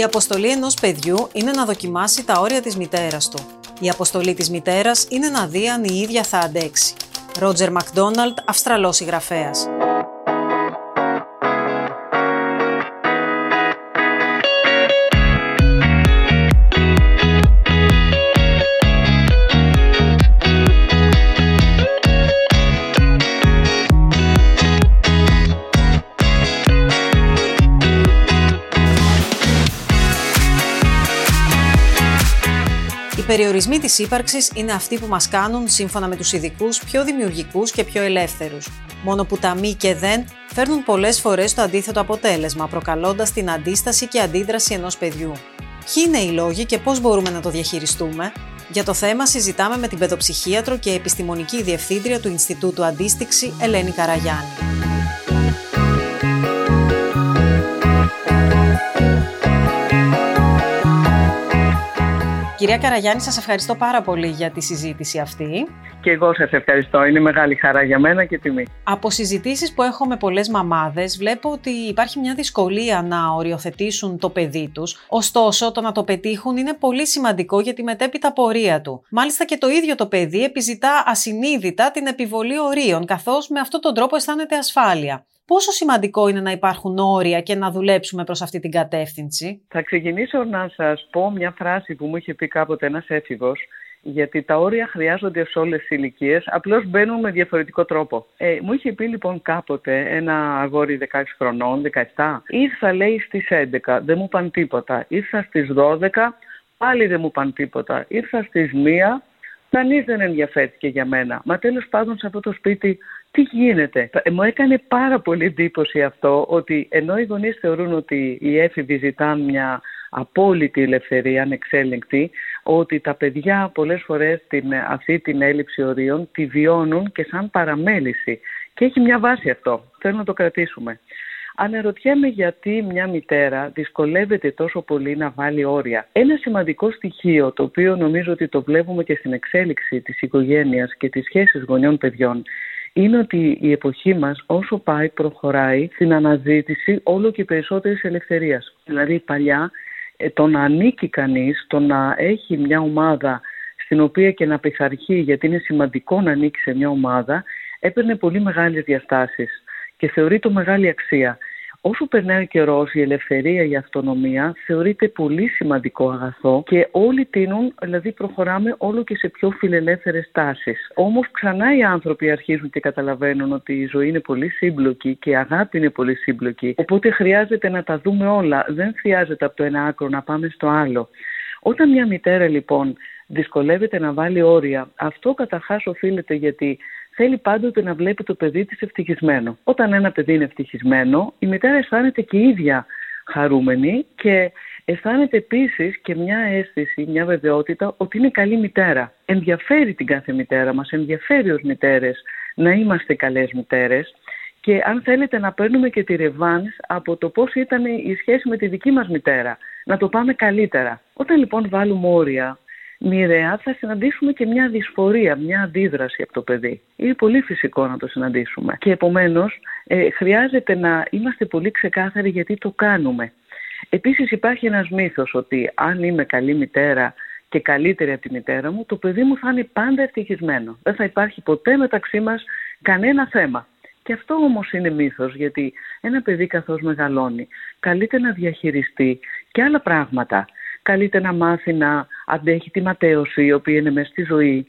Η αποστολή ενός παιδιού είναι να δοκιμάσει τα όρια της μητέρας του. Η αποστολή της μητέρας είναι να δει αν η ίδια θα αντέξει. Ρότζερ Μακδόναλτ, Αυστραλός συγγραφέας. Περιορισμοί της ύπαρξης είναι αυτοί που μας κάνουν, σύμφωνα με τους ειδικούς, πιο δημιουργικούς και πιο ελεύθερους. Μόνο που τα μη και δεν φέρνουν πολλές φορές το αντίθετο αποτέλεσμα, προκαλώντας την αντίσταση και αντίδραση ενός παιδιού. Ποιοι είναι οι λόγοι και πώς μπορούμε να το διαχειριστούμε; Για το θέμα συζητάμε με την παιδοψυχίατρο και επιστημονική διευθύντρια του Ινστιτούτου Αντίστοιξη, Ελένη Καραγιάννη. Κυρία Καραγιάννη, σας ευχαριστώ πάρα πολύ για τη συζήτηση αυτή. Και εγώ σας ευχαριστώ. Είναι μεγάλη χαρά για μένα και τιμή. Από συζητήσεις που έχω με πολλές μαμάδες, βλέπω ότι υπάρχει μια δυσκολία να οριοθετήσουν το παιδί τους. Ωστόσο, το να το πετύχουν είναι πολύ σημαντικό για τη μετέπειτα πορεία του. Μάλιστα και το ίδιο το παιδί επιζητά ασυνείδητα την επιβολή ορίων, καθώς με αυτόν τον τρόπο αισθάνεται ασφάλεια. Πόσο σημαντικό είναι να υπάρχουν όρια και να δουλέψουμε προς αυτή την κατεύθυνση; Θα ξεκινήσω να σας πω μια φράση που μου είχε πει κάποτε ένας έφηβος γιατί τα όρια χρειάζονται σε όλες τις ηλικίες, απλώς μπαίνουν με διαφορετικό τρόπο. Ε, μου είχε πει λοιπόν κάποτε ένα αγόρι 16 χρονών, 17, ήρθα λέει στις 11, δεν μου πάνε τίποτα. Ήρθα στις 12, πάλι δεν μου πάνε τίποτα. Ήρθα στις 1, κανείς δεν ενδιαφέρθηκε για μένα. Μα τέλος πάντων σε αυτό το σπίτι τι γίνεται; Ε, μου έκανε πάρα πολύ εντύπωση αυτό ότι ενώ οι γονείς θεωρούν ότι οι έφηβοι ζητάνε μια απόλυτη ελευθερία, ανεξέλεγκτη, ότι τα παιδιά πολλές φορές την, αυτή την έλλειψη ορίων τη βιώνουν και σαν παραμέληση. Και έχει μια βάση αυτό. Θέλω να το κρατήσουμε. Αναρωτιέμαι γιατί μια μητέρα δυσκολεύεται τόσο πολύ να βάλει όρια. Ένα σημαντικό στοιχείο, το οποίο νομίζω ότι το βλέπουμε και στην εξέλιξη της οικογένειας και της σχέσης γονιών παιδιών, είναι ότι η εποχή μας όσο πάει προχωράει στην αναζήτηση όλο και περισσότερης ελευθερίας. Δηλαδή παλιά ε, το να ανήκει κανείς, το να έχει μια ομάδα στην οποία και να πειθαρχεί γιατί είναι σημαντικό να ανήκει σε μια ομάδα έπαιρνε πολύ μεγάλες διαστάσεις και θεωρεί το μεγάλη αξία. Όσο περνάει ο καιρός, η ελευθερία, η αυτονομία θεωρείται πολύ σημαντικό αγαθό και όλοι τίνουν, δηλαδή προχωράμε όλο και σε πιο φιλελεύθερες τάσεις. Όμως ξανά οι άνθρωποι αρχίζουν και καταλαβαίνουν ότι η ζωή είναι πολύ σύμπλοκη και η αγάπη είναι πολύ σύμπλοκη. Οπότε χρειάζεται να τα δούμε όλα. Δεν χρειάζεται από το ένα άκρο να πάμε στο άλλο. Όταν μια μητέρα λοιπόν δυσκολεύεται να βάλει όρια, αυτό καταρχάς οφείλεται γιατί θέλει πάντοτε να βλέπει το παιδί της ευτυχισμένο. Όταν ένα παιδί είναι ευτυχισμένο, η μητέρα αισθάνεται και η ίδια χαρούμενη και αισθάνεται επίσης και μια αίσθηση, μια βεβαιότητα ότι είναι καλή μητέρα. Ενδιαφέρει την κάθε μητέρα μας, ενδιαφέρει ως μητέρες να είμαστε καλές μητέρες και αν θέλετε να παίρνουμε και τη ρεβάνς από το πώς ήταν η σχέση με τη δική μας μητέρα, να το πάμε καλύτερα. Όταν λοιπόν βάλουμε όρια μοιραία θα συναντήσουμε και μια δυσφορία, μια αντίδραση από το παιδί. Είναι πολύ φυσικό να το συναντήσουμε. Και επομένως ε, χρειάζεται να είμαστε πολύ ξεκάθαροι γιατί το κάνουμε. Επίσης υπάρχει ένας μύθος ότι αν είμαι καλή μητέρα και καλύτερη από τη μητέρα μου, το παιδί μου θα είναι πάντα ευτυχισμένο. Δεν θα υπάρχει ποτέ μεταξύ μας κανένα θέμα. Και αυτό όμως είναι μύθος, γιατί ένα παιδί καθώς μεγαλώνει καλείται να διαχειριστεί και άλλα πράγματα καλείται να μάθει να αντέχει τη ματέωση η οποία είναι μέσα στη ζωή,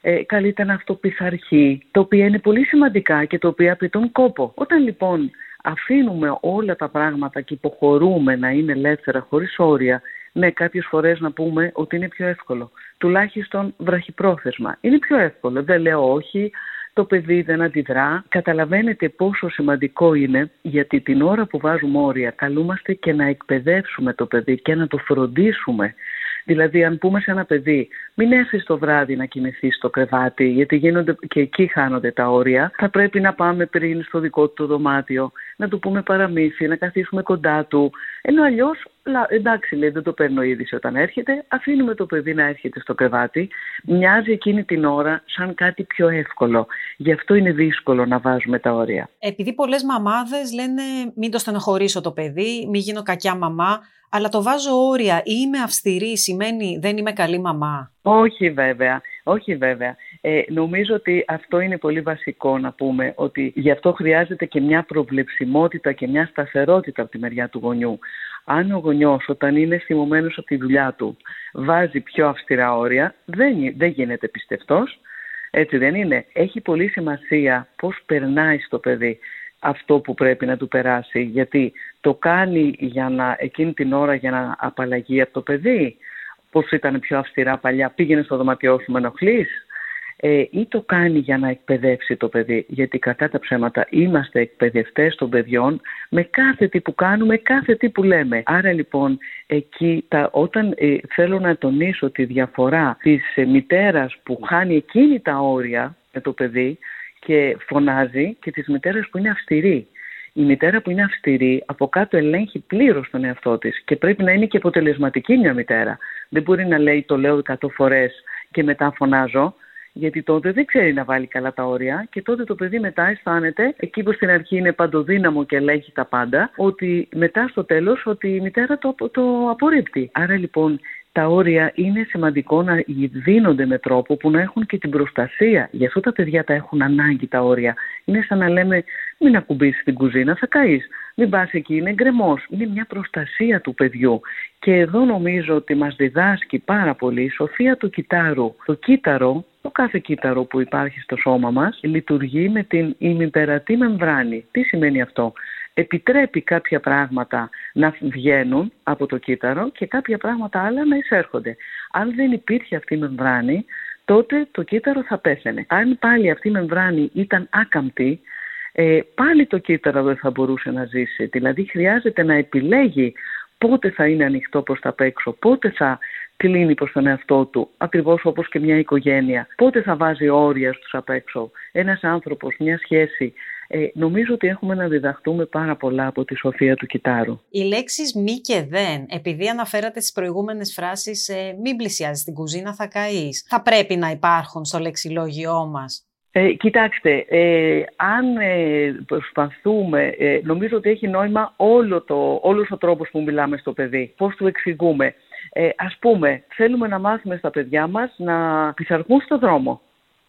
ε, καλείται να αυτοπιθαρχεί, τα οποία είναι πολύ σημαντικά και τα οποία απαιτούν κόπο. Όταν λοιπόν αφήνουμε όλα τα πράγματα και υποχωρούμε να είναι ελεύθερα χωρίς όρια, ναι, κάποιες φορές να πούμε ότι είναι πιο εύκολο. Τουλάχιστον βραχυπρόθεσμα. Είναι πιο εύκολο. Δεν λέω όχι, το παιδί δεν αντιδρά. Καταλαβαίνετε πόσο σημαντικό είναι γιατί την ώρα που βάζουμε όρια καλούμαστε και να εκπαιδεύσουμε το παιδί και να το φροντίσουμε. Δηλαδή αν πούμε σε ένα παιδί μην έρθεις το βράδυ να κοιμηθείς στο κρεβάτι γιατί γίνονται και εκεί χάνονται τα όρια θα πρέπει να πάμε πριν στο δικό του το δωμάτιο να του πούμε παραμύθι, να καθίσουμε κοντά του ενώ αλλιώς εντάξει λέει δεν το παίρνω είδηση όταν έρχεται, αφήνουμε το παιδί να έρχεται στο κρεβάτι, μοιάζει εκείνη την ώρα σαν κάτι πιο εύκολο. Γι' αυτό είναι δύσκολο να βάζουμε τα όρια. Επειδή πολλές μαμάδες λένε μην το στενοχωρήσω το παιδί, μην γίνω κακιά μαμά, Αλλά το βάζω όρια ή είμαι αυστηρή σημαίνει δεν είμαι καλή μαμά. Όχι βέβαια. Όχι βέβαια. Ε, νομίζω ότι αυτό είναι πολύ βασικό να πούμε ότι γι' αυτό χρειάζεται και μια προβλεψιμότητα και μια σταθερότητα από τη μεριά του γονιού. Αν ο γονιός όταν είναι θυμωμένος από τη δουλειά του βάζει πιο αυστηρά όρια, δεν, δεν γίνεται πιστευτός. Έτσι δεν είναι. Έχει πολύ σημασία πώς περνάει στο παιδί αυτό που πρέπει να του περάσει. Γιατί το κάνει για να, εκείνη την ώρα για να απαλλαγεί από το παιδί. Πώς ήταν πιο αυστηρά παλιά. Πήγαινε στο δωματιό σου με ενοχλείς ε, ή το κάνει για να εκπαιδεύσει το παιδί, γιατί κατά τα ψέματα είμαστε εκπαιδευτές των παιδιών με κάθε τι που κάνουμε, κάθε τι που λέμε. Άρα λοιπόν εκεί τα, όταν ε, θέλω να τονίσω τη διαφορά της ε, μητέρας που χάνει εκείνη τα όρια με το παιδί και φωνάζει και της μητέρας που είναι αυστηρή. Η μητέρα που είναι αυστηρή από κάτω ελέγχει πλήρως τον εαυτό της και πρέπει να είναι και αποτελεσματική μια μητέρα. Δεν μπορεί να λέει το λέω 100 φορές και μετά φωνάζω γιατί τότε δεν ξέρει να βάλει καλά τα όρια και τότε το παιδί μετά αισθάνεται, εκεί που στην αρχή είναι παντοδύναμο και ελέγχει τα πάντα, ότι μετά στο τέλος ότι η μητέρα το, το απορρίπτει. Άρα λοιπόν τα όρια είναι σημαντικό να δίνονται με τρόπο που να έχουν και την προστασία. Γι' αυτό τα παιδιά τα έχουν ανάγκη τα όρια. Είναι σαν να λέμε μην ακουμπήσεις την κουζίνα, θα καείς. Μην πας εκεί, είναι γκρεμός. Είναι μια προστασία του παιδιού. Και εδώ νομίζω ότι μας διδάσκει πάρα πολύ η σοφία του κυτάρου. Το κύτταρο, το κάθε κύτταρο που υπάρχει στο σώμα μας, λειτουργεί με την ημιπερατή μεμβράνη. Τι σημαίνει αυτό; Επιτρέπει κάποια πράγματα να βγαίνουν από το κύτταρο και κάποια πράγματα άλλα να εισέρχονται. Αν δεν υπήρχε αυτή η μεμβράνη, τότε το κύτταρο θα πέθαινε. Αν πάλι αυτή η μεμβράνη ήταν άκαμπτη, ε, πάλι το κύτταρο δεν θα μπορούσε να ζήσει. Δηλαδή χρειάζεται να επιλέγει πότε θα είναι ανοιχτό προς τα έξω, πότε θα κλείνει προς τον εαυτό του, ακριβώς όπως και μια οικογένεια, πότε θα βάζει όρια στους απ' έξω. Ένας άνθρωπος, μια σχέση ε, νομίζω ότι έχουμε να διδαχτούμε πάρα πολλά από τη σοφία του κιτάρου. Οι λέξεις μη και δεν, επειδή αναφέρατε στις προηγούμενες φράσεις ε, μην πλησιάζεις στην κουζίνα θα καείς, θα πρέπει να υπάρχουν στο λεξιλόγιό μας. Ε, κοιτάξτε, ε, αν ε, προσπαθούμε, ε, νομίζω ότι έχει νόημα όλο το, όλος ο τρόπος που μιλάμε στο παιδί, πώς του εξηγούμε. Ε, ας πούμε, θέλουμε να μάθουμε στα παιδιά μας να πειθαρχούν στο δρόμο.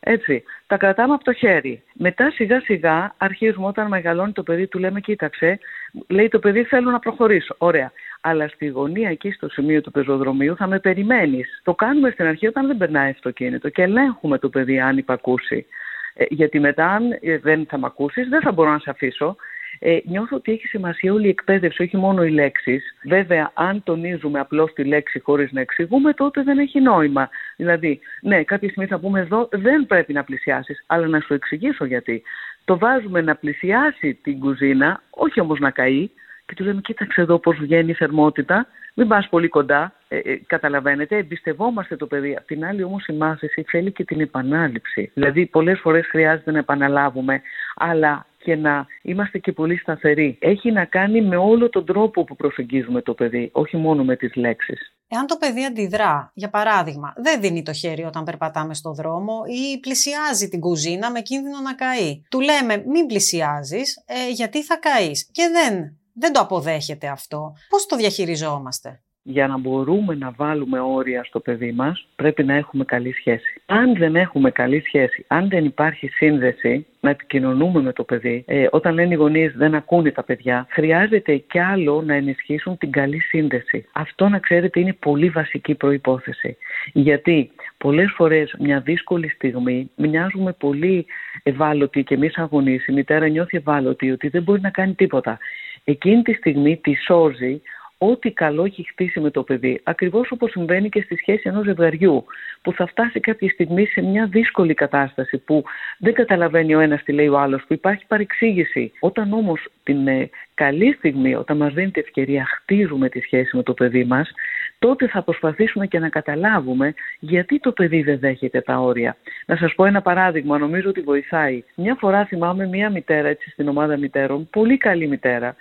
Έτσι, τα κρατάμε από το χέρι. Μετά σιγά σιγά αρχίζουμε όταν μεγαλώνει το παιδί, του λέμε κοίταξε, λέει το παιδί θέλω να προχωρήσω. Ωραία. Αλλά στη γωνία εκεί στο σημείο του πεζοδρομίου θα με περιμένεις. Το κάνουμε στην αρχή όταν δεν περνάει αυτοκίνητο και ελέγχουμε το παιδί αν υπακούσει. Ε, γιατί μετά αν ε, δεν θα με ακούσεις δεν θα μπορώ να σε αφήσω ε, νιώθω ότι έχει σημασία όλη η εκπαίδευση, όχι μόνο οι λέξεις. Βέβαια, αν τονίζουμε απλώς τη λέξη χωρίς να εξηγούμε, τότε δεν έχει νόημα. Δηλαδή, ναι, κάποια στιγμή θα πούμε εδώ δεν πρέπει να πλησιάσεις, αλλά να σου εξηγήσω γιατί. Το βάζουμε να πλησιάσει την κουζίνα, όχι όμως να καεί, και του λέμε: Κοίταξε εδώ πώς βγαίνει η θερμότητα, μην πας πολύ κοντά. Ε, ε, καταλαβαίνετε, εμπιστευόμαστε το παιδί. Απ' την άλλη, όμως, η μάθηση θέλει και την επανάληψη. Δηλαδή, πολλές φορές χρειάζεται να επαναλάβουμε, αλλά και να είμαστε και πολύ σταθεροί. Έχει να κάνει με όλο τον τρόπο που προσεγγίζουμε το παιδί, όχι μόνο με τις λέξεις. Εάν το παιδί αντιδρά, για παράδειγμα, δεν δίνει το χέρι όταν περπατάμε στο δρόμο ή πλησιάζει την κουζίνα με κίνδυνο να καεί. Του λέμε μην πλησιάζεις ε, γιατί θα καείς και δεν, δεν το αποδέχεται αυτό. Πώς το διαχειριζόμαστε; Για να μπορούμε να βάλουμε όρια στο παιδί μας πρέπει να έχουμε καλή σχέση. Αν δεν έχουμε καλή σχέση, αν δεν υπάρχει σύνδεση να επικοινωνούμε με το παιδί, ε, όταν λένε οι γονείς δεν ακούνε τα παιδιά, χρειάζεται κι άλλο να ενισχύσουν την καλή σύνδεση. Αυτό να ξέρετε είναι πολύ βασική προϋπόθεση. Γιατί πολλές φορές μια δύσκολη στιγμή μοιάζουμε πολύ ευάλωτοι και εμείς αγωνείς, η μητέρα νιώθει ευάλωτη ότι δεν μπορεί να κάνει τίποτα. Εκείνη τη στιγμή τη σώζει ό,τι καλό έχει χτίσει με το παιδί. Ακριβώς όπως συμβαίνει και στη σχέση ενός ζευγαριού, που θα φτάσει κάποια στιγμή σε μια δύσκολη κατάσταση, που δεν καταλαβαίνει ο ένας τι λέει ο άλλος, που υπάρχει παρεξήγηση. Όταν όμως την ε, καλή στιγμή, όταν μας δίνει την ευκαιρία, χτίζουμε τη σχέση με το παιδί μας, τότε θα προσπαθήσουμε και να καταλάβουμε γιατί το παιδί δεν δέχεται τα όρια. Να σας πω ένα παράδειγμα, νομίζω ότι βοηθάει. Μια φορά θυμάμαι μια μητέρα έτσι στην ομάδα μητέρων, πολύ καλή μητέρα,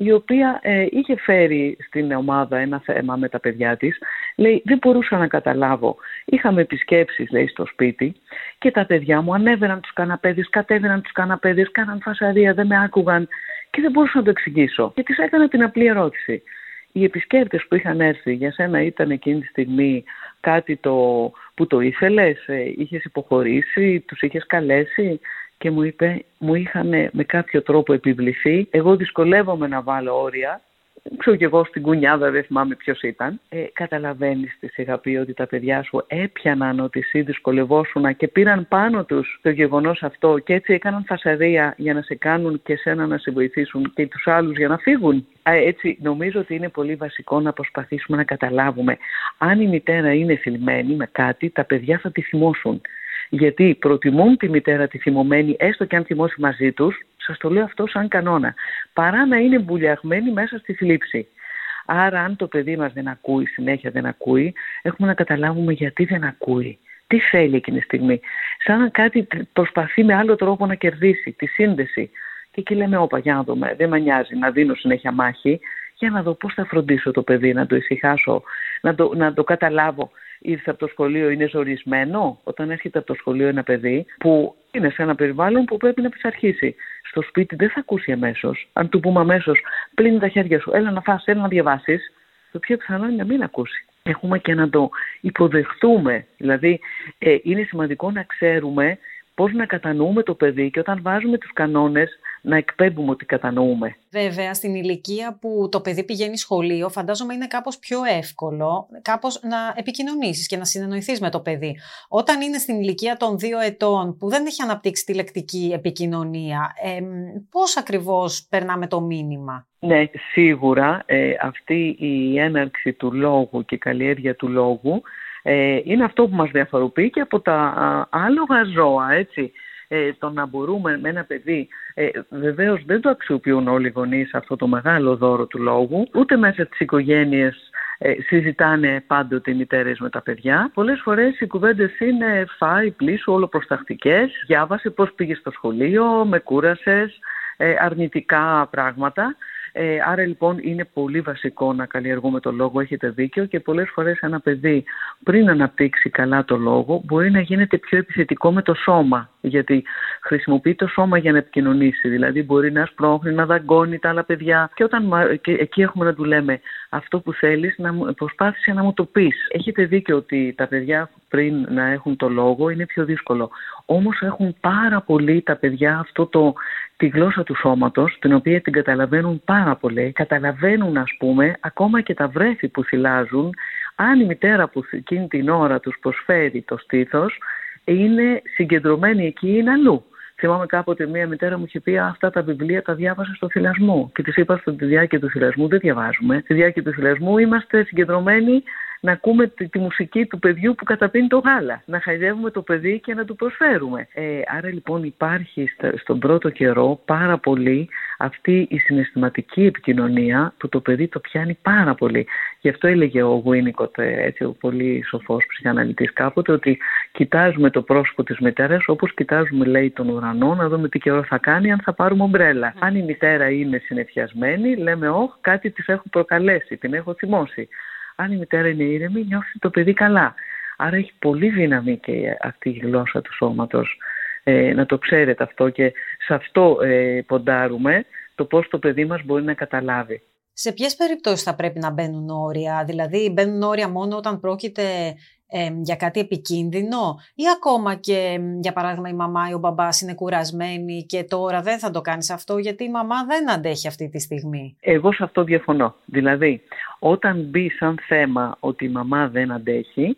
η οποία ε, είχε φέρει στην ομάδα ένα θέμα με τα παιδιά της. Λέει, δεν μπορούσα να καταλάβω. Είχαμε επισκέψεις, λέει, στο σπίτι και τα παιδιά μου ανέβαιναν τους καναπέδες, κατέβαιναν τους καναπέδες, κάναν φασαρία, δεν με άκουγαν και δεν μπορούσα να το εξηγήσω. Και της έκανα την απλή ερώτηση. οι επισκέπτες που είχαν έρθει για σένα ήταν εκείνη τη στιγμή κάτι το που το ήθελες, ε, είχες υποχωρήσει, τους είχες καλέσει; Και μου είπε, μου είχαν με κάποιο τρόπο επιβληθεί. Εγώ δυσκολεύομαι να βάλω όρια ξέρω κι εγώ στην κουνιάδα, δεν θυμάμαι ποιος ήταν. Ε, Καταλαβαίνεις τη σιγά ότι τα παιδιά σου έπιαναν ότι εσύ δυσκολευόσουν και πήραν πάνω τους το γεγονός αυτό και έτσι έκαναν φασαρία για να σε κάνουν και σένα να σε βοηθήσουν και τους άλλους για να φύγουν. Έτσι, νομίζω ότι είναι πολύ βασικό να προσπαθήσουμε να καταλάβουμε αν η μητέρα είναι θυλμένη με κάτι, τα παιδιά θα τη θυμώσουν γιατί προτιμούν τη μητέρα τη θυμωμένη, έστω και αν θυμώσει μαζί τους, σας το λέω αυτό σαν κανόνα, παρά να είναι μπουλιαγμένοι μέσα στη θλίψη. Άρα, αν το παιδί μας δεν ακούει, συνέχεια δεν ακούει, έχουμε να καταλάβουμε γιατί δεν ακούει. Τι θέλει εκείνη τη στιγμή. Σαν να κάτι προσπαθεί με άλλο τρόπο να κερδίσει, τη σύνδεση. Και εκεί λέμε, όπα, για να δούμε, δεν με νοιάζει να δίνω συνέχεια μάχη, για να δω πώς θα φροντίσω το παιδί, να το ησυχάσω, να το, να το καταλάβω ήρθε από το σχολείο είναι ζορισμένο. Όταν έρχεται από το σχολείο ένα παιδί που είναι σε ένα περιβάλλον που πρέπει να πειθαρχήσει. Στο σπίτι δεν θα ακούσει αμέσως. Αν του πούμε αμέσως, πλύνει τα χέρια σου, έλα να φας, έλα να διαβάσεις, το πιο πιθανό είναι να μην ακούσει. Έχουμε και να το υποδεχτούμε. Δηλαδή, ε, είναι σημαντικό να ξέρουμε πώς να κατανοούμε το παιδί και όταν βάζουμε τους κανόνες να εκπέμπουμε ότι κατανοούμε. Βέβαια, στην ηλικία που το παιδί πηγαίνει σχολείο, φαντάζομαι είναι κάπως πιο εύκολο κάπως να επικοινωνήσεις και να συνεννοηθείς με το παιδί. Όταν είναι στην ηλικία των δύο ετών που δεν έχει αναπτύξει τη λεκτική επικοινωνία, ε, πώς ακριβώς περνάμε το μήνυμα; Ναι, σίγουρα ε, αυτή η έναρξη του λόγου και η καλλιέργεια του λόγου ε, είναι αυτό που μας διαφοροποιεί και από τα άλογα ζώα, έτσι. Ε, το να μπορούμε με ένα παιδί, ε, βεβαίως δεν το αξιοποιούν όλοι οι γονείς αυτό το μεγάλο δώρο του λόγου, ούτε μέσα στις οικογένειες ε, συζητάνε πάντοτε οι μητέρες με τα παιδιά. Πολλές φορές οι κουβέντες είναι φάει, πλήσου, ολοπροστακτικές, διάβασε πώς πήγε στο σχολείο, με κούρασες, ε, αρνητικά πράγματα. Ε, άρα λοιπόν είναι πολύ βασικό να καλλιεργούμε το λόγο, έχετε δίκιο και πολλές φορές ένα παιδί πριν αναπτύξει καλά το λόγο μπορεί να γίνεται πιο επιθετικό με το σώμα γιατί χρησιμοποιεί το σώμα για να επικοινωνήσει. Δηλαδή μπορεί να σπρώχνει, να δαγκώνει τα άλλα παιδιά και, όταν, και εκεί έχουμε να του λέμε αυτό που θέλεις να προσπάθησε να μου το πεις. Έχετε δίκιο ότι τα παιδιά πριν να έχουν το λόγο είναι πιο δύσκολο. Όμως έχουν πάρα πολύ τα παιδιά αυτό το, τη γλώσσα του σώματος, την οποία την καταλαβαίνουν πάρα πολύ. Καταλαβαίνουν ας πούμε ακόμα και τα βρέφη που θυλάζουν, αν η μητέρα που εκείνη την ώρα τους προσφέρει το στήθος, είναι συγκεντρωμένη εκεί, είναι αλλού. Θυμάμαι κάποτε μία μητέρα μου είχε πει αυτά τα βιβλία τα διάβασα στο θυλασμό. Και της είπα στο τη διάρκεια του θυλασμού δεν διαβάζουμε. Στη διάρκεια του θυλασμού είμαστε συγκεντρωμένοι να ακούμε τη, τη, μουσική του παιδιού που καταπίνει το γάλα. Να χαϊδεύουμε το παιδί και να του προσφέρουμε. Ε, άρα λοιπόν υπάρχει στον πρώτο καιρό πάρα πολύ αυτή η συναισθηματική επικοινωνία που το παιδί το πιάνει πάρα πολύ. Γι' αυτό έλεγε ο Γουίνικοτ, ε, έτσι ο πολύ σοφός ψυχαναλυτής κάποτε, ότι κοιτάζουμε το πρόσωπο της μητέρας όπως κοιτάζουμε λέει τον ουρανό να δούμε τι καιρό θα κάνει αν θα πάρουμε ομπρέλα. Αν η μητέρα είναι συνεφιασμένη λέμε όχι κάτι της έχω προκαλέσει, την έχω θυμώσει αν η μητέρα είναι ήρεμη, νιώθει το παιδί καλά. Άρα έχει πολύ δύναμη και αυτή η γλώσσα του σώματος. Ε, να το ξέρετε αυτό και σε αυτό ε, ποντάρουμε το πώς το παιδί μας μπορεί να καταλάβει. Σε ποιες περιπτώσεις θα πρέπει να μπαίνουν όρια, δηλαδή μπαίνουν όρια μόνο όταν πρόκειται για κάτι επικίνδυνο ή ακόμα και για παράδειγμα η μαμά ή ο μπαμπάς είναι κουρασμένοι και τώρα δεν θα το κάνεις αυτό γιατί η μαμά δεν αντέχει αυτή τη στιγμή; Εγώ σε αυτό διαφωνώ. Δηλαδή όταν μπει σαν θέμα ότι η μαμά δεν αντέχει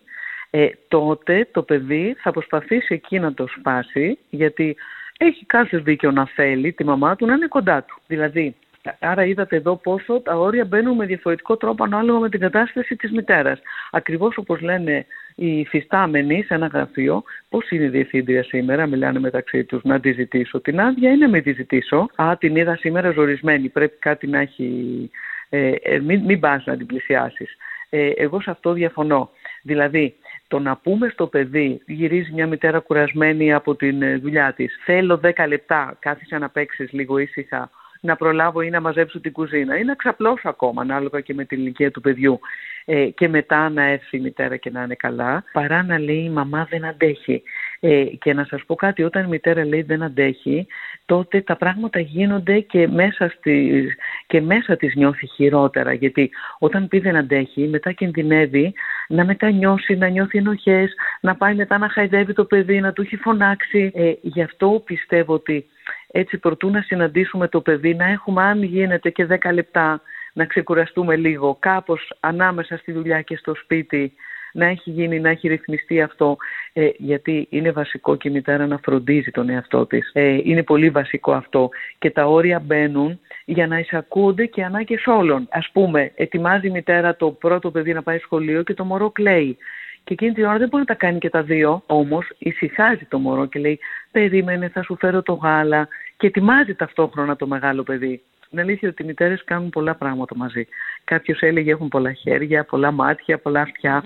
ε, τότε το παιδί θα προσπαθήσει εκεί να το σπάσει γιατί έχει κάθε δίκιο να θέλει τη μαμά του να είναι κοντά του. Δηλαδή Άρα είδατε εδώ πόσο τα όρια μπαίνουν με διαφορετικό τρόπο ανάλογα με την κατάσταση της μητέρας. Ακριβώς όπως λένε οι φυστάμενοι σε ένα γραφείο, πώς είναι η διευθύντρια σήμερα, μιλάνε μεταξύ τους να τη ζητήσω την άδεια ή να μην τη ζητήσω. Α, την είδα σήμερα ζορισμένη, πρέπει κάτι να έχει... Ε, ε, μην, μην πας να την πλησιάσεις. Ε, εγώ σε αυτό διαφωνώ. Δηλαδή, το να πούμε στο παιδί, γυρίζει μια μητέρα κουρασμένη από την ε, δουλειά της, θέλω 10 λεπτά, κάθισε να παίξεις λίγο ήσυχα, να προλάβω ή να μαζέψω την κουζίνα ή να ξαπλώσω ακόμα ανάλογα και με την ηλικία του παιδιού ε, και μετά να έρθει η μητέρα και να είναι καλά παρά να λέει η μαμά δεν αντέχει. Ε, και να σας πω κάτι, όταν η μητέρα λέει δεν αντέχει, τότε τα πράγματα γίνονται και μέσα, στη, και μέσα της νιώθει χειρότερα. Γιατί όταν πει δεν αντέχει, μετά κινδυνεύει να μετανιώσει, να νιώθει ενοχές, να πάει μετά να χαϊδεύει το παιδί, να του έχει φωνάξει. Ε, γι' αυτό πιστεύω ότι έτσι προτού να συναντήσουμε το παιδί, να έχουμε αν γίνεται και 10 λεπτά να ξεκουραστούμε λίγο κάπως ανάμεσα στη δουλειά και στο σπίτι να έχει γίνει, να έχει ρυθμιστεί αυτό ε, γιατί είναι βασικό και η μητέρα να φροντίζει τον εαυτό της. Ε, είναι πολύ βασικό αυτό και τα όρια μπαίνουν για να εισακούνται και ανάγκες όλων. Ας πούμε, ετοιμάζει η μητέρα το πρώτο παιδί να πάει σχολείο και το μωρό κλαίει. Και εκείνη την ώρα δεν μπορεί να τα κάνει και τα δύο, όμως ησυχάζει το μωρό και λέει «Περίμενε, θα σου φέρω το γάλα» και ετοιμάζει ταυτόχρονα το μεγάλο παιδί. Είναι αλήθεια ότι οι μητέρες κάνουν πολλά πράγματα μαζί. Κάποιος έλεγε έχουν πολλά χέρια, πολλά μάτια, πολλά αυτιά.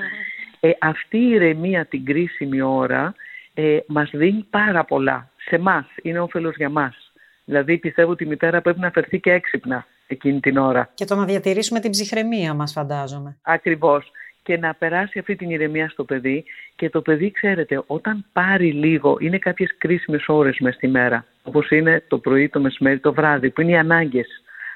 Ε, αυτή η ηρεμία την κρίσιμη ώρα ε, μας δίνει πάρα πολλά. Σε εμά είναι όφελος για μας. Δηλαδή πιστεύω ότι η μητέρα πρέπει να φερθεί και έξυπνα εκείνη την ώρα. Και το να διατηρήσουμε την ψυχραιμία μας φαντάζομαι. Ακριβώς. Και να περάσει αυτή την ηρεμία στο παιδί και το παιδί ξέρετε όταν πάρει λίγο είναι κάποιες κρίσιμες ώρες μες στη μέρα όπως είναι το πρωί, το μεσημέρι, το βράδυ που είναι οι ανάγκες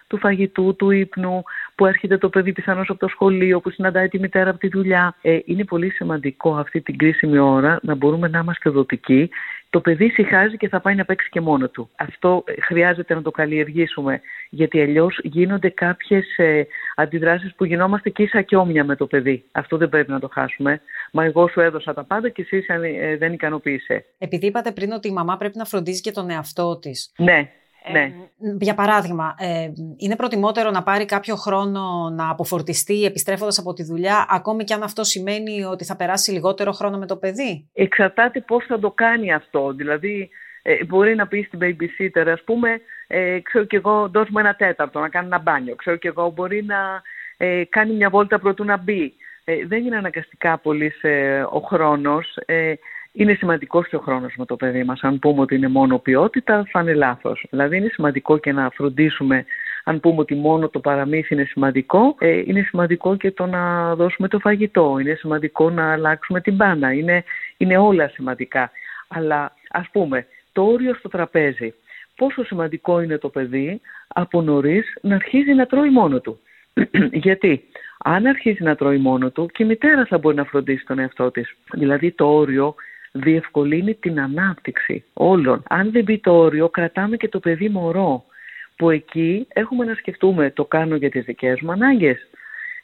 του φαγητού, του ύπνου, που έρχεται το παιδί πιθανώς από το σχολείο, που συναντάει τη μητέρα από τη δουλειά. Ε, είναι πολύ σημαντικό αυτή την κρίσιμη ώρα να μπορούμε να είμαστε δοτικοί. Το παιδί συχάζει και θα πάει να παίξει και μόνο του. Αυτό ε, χρειάζεται να το καλλιεργήσουμε, γιατί αλλιώς γίνονται κάποιες ε, αντιδράσεις που γινόμαστε και ίσα και όμοια με το παιδί. Αυτό δεν πρέπει να το χάσουμε. Μα εγώ σου έδωσα τα πάντα και εσύ ε, δεν ικανοποίησε. Επειδή είπατε πριν ότι η μαμά πρέπει να φροντίζει και τον εαυτό της. Ναι. Ναι. για παράδειγμα, ε, είναι προτιμότερο να πάρει κάποιο χρόνο να αποφορτιστεί επιστρέφοντας από τη δουλειά, ακόμη και αν αυτό σημαίνει ότι θα περάσει λιγότερο χρόνο με το παιδί; Εξαρτάται πώς θα το κάνει αυτό. Δηλαδή, ε, μπορεί να πει στην babysitter, ας πούμε, ε, ξέρω κι εγώ, δώσ' μου ένα τέταρτο να κάνει ένα μπάνιο. Ξέρω κι εγώ, μπορεί να ε, κάνει μια βόλτα πρωτού να μπει. Ε, δεν είναι αναγκαστικά πολύ ο χρόνος. Ε, είναι σημαντικό και ο χρόνος με το παιδί μας. Αν πούμε ότι είναι μόνο ποιότητα, θα είναι λάθος. Δηλαδή είναι σημαντικό και να φροντίσουμε, αν πούμε ότι μόνο το παραμύθι είναι σημαντικό, ε, είναι σημαντικό και το να δώσουμε το φαγητό, είναι σημαντικό να αλλάξουμε την μπάνα, είναι, είναι όλα σημαντικά. Αλλά ας πούμε, το όριο στο τραπέζι, πόσο σημαντικό είναι το παιδί από νωρίς να αρχίζει να τρώει μόνο του; Γιατί αν αρχίζει να τρώει μόνο του και η μητέρα θα μπορεί να φροντίσει τον εαυτό της. Δηλαδή το όριο διευκολύνει την ανάπτυξη όλων. Αν δεν μπει το όριο, κρατάμε και το παιδί μωρό, που εκεί έχουμε να σκεφτούμε το κάνω για τις δικές μου ανάγκες.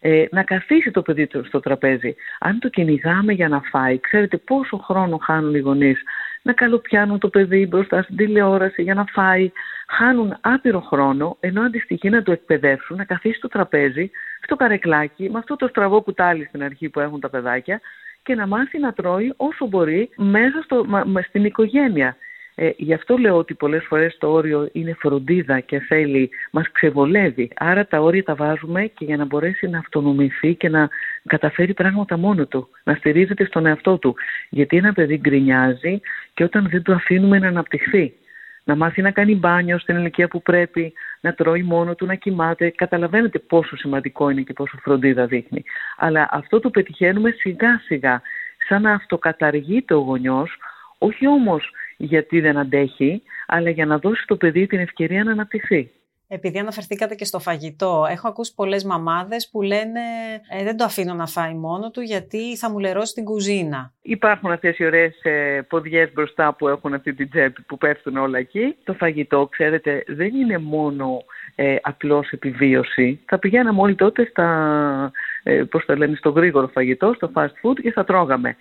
Ε, να καθίσει το παιδί στο τραπέζι. Αν το κυνηγάμε για να φάει, ξέρετε πόσο χρόνο χάνουν οι γονείς να καλοπιάνουν το παιδί μπροστά στην τηλεόραση για να φάει. Χάνουν άπειρο χρόνο, ενώ αντιστοιχεί να το εκπαιδεύσουν, να καθίσει στο τραπέζι, στο καρεκλάκι, με αυτό το στραβό κουτάλι στην αρχή που έχουν τα παιδάκια και να μάθει να τρώει όσο μπορεί μέσα στο, στην οικογένεια. Ε, γι' αυτό λέω ότι πολλές φορές το όριο είναι φροντίδα και θέλει, μας ξεβολεύει. Άρα τα όρια τα βάζουμε και για να μπορέσει να αυτονομηθεί και να καταφέρει πράγματα μόνο του, να στηρίζεται στον εαυτό του. Γιατί ένα παιδί γκρινιάζει και όταν δεν το αφήνουμε να αναπτυχθεί να μάθει να κάνει μπάνιο στην ηλικία που πρέπει, να τρώει μόνο του, να κοιμάται. Καταλαβαίνετε πόσο σημαντικό είναι και πόσο φροντίδα δείχνει. Αλλά αυτό το πετυχαίνουμε σιγά σιγά, σαν να αυτοκαταργείται ο γονιός, όχι όμως γιατί δεν αντέχει, αλλά για να δώσει το παιδί την ευκαιρία να αναπτυχθεί. Επειδή αναφερθήκατε και στο φαγητό, έχω ακούσει πολλές μαμάδες που λένε ε, δεν το αφήνω να φάει μόνο του γιατί θα μου λερώσει την κουζίνα. Υπάρχουν αυτές οι ωραίες ε, ποδιές μπροστά που έχουν αυτή την τσέπη που πέφτουν όλα εκεί. Το φαγητό, ξέρετε, δεν είναι μόνο ε, απλώς επιβίωση. Θα πηγαίναμε όλοι τότε στα, ε, πώς το λένε, στο γρήγορο φαγητό, στο fast food και θα τρώγαμε